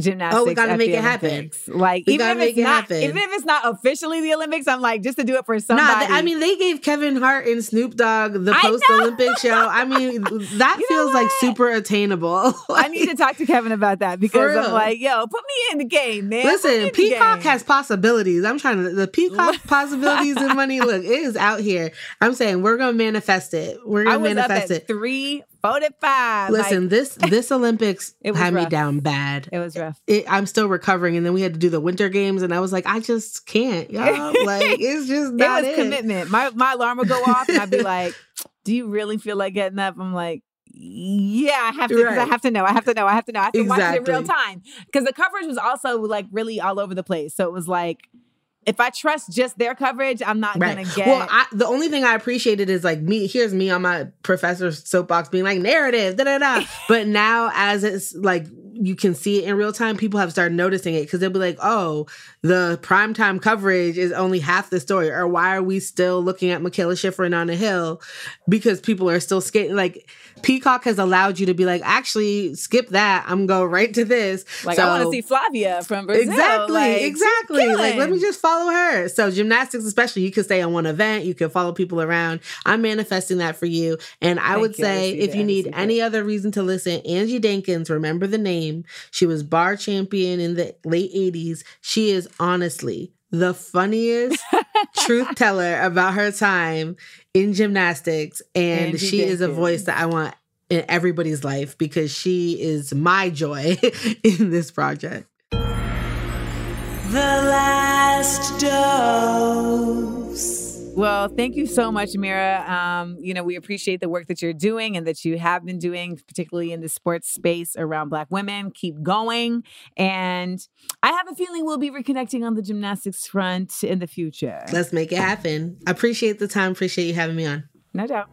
S1: gymnastics.
S2: Oh,
S1: we
S2: gotta
S1: make
S2: it happen.
S1: Like
S2: We
S1: even if it's
S2: it
S1: not,
S2: happen.
S1: even if it's not officially the Olympics, I'm like just to do it for
S2: Nah,
S1: somebody.
S2: th- I mean, they gave Kevin Hart and Snoop Dogg the post Olympic show. I mean, that
S1: You
S2: feels like super attainable.
S1: I need to talk to Kevin about that because I'm like, yo, put me in the game, man.
S2: Listen, Peacock has possibilities. I'm trying to the Peacock possibilities and money. Look, it is out here. I'm saying we're gonna manifest it. We're gonna manifest
S1: at
S2: it.
S1: three forty-five.
S2: Listen,
S1: Like,
S2: this this Olympics
S1: It
S2: had me down bad.
S1: it was rough.
S2: It, I'm still recovering, and then we had to do the winter games, and I was like, I just can't, y'all. Like, it's just not
S1: it was commitment. My my alarm would go off, and I'd be like, "Do you really feel like getting up?" I'm like, "Yeah, I have to. 'cause I have to know. I have to know. I have to know. I have to watch it in real time because the coverage was also like really all over the place. So it was like, if I trust just their coverage, I'm not
S2: Right.
S1: gonna get.
S2: Well, I, the only thing I appreciated is like me. Here's me on my professor's soapbox being like narrative, da da da. but now, as it's like you can see it in real time, people have started noticing it because they'll be like, "Oh, the primetime coverage is only half the story," or "Why are we still looking at Mikaela Shiffrin on a hill?" Because people are still skating. Like Peacock has allowed you to be like, "Actually, skip that. I'm going right to this."
S1: like I want to see Flavia from Brazil.
S2: Exactly,
S1: Like,
S2: exactly. Like, let me just follow her. So, gymnastics, especially, you can stay on one event, you can follow people around. I'm manifesting that for you. And I
S1: Thank
S2: would
S1: you.
S2: Say, if you need any other reason to listen, Angie Dankins, remember the name. She was bar champion in the late 80s. She is honestly the funniest truth teller about her time in gymnastics. And
S1: Angie
S2: she is a voice that I want in everybody's life because she is my joy in this project.
S3: The last dose.
S1: Well, thank you so much, Mira. Um, you know, we appreciate the work that you're doing and that you have been doing, particularly in the sports space around Black women. Keep going. And I have a feeling we'll be reconnecting on the gymnastics front in the future.
S2: Let's make it happen. I appreciate the time. Appreciate you having me on.
S1: No doubt.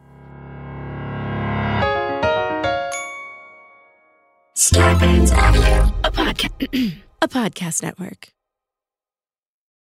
S4: Starburns Audio, a podcast, a podcast network.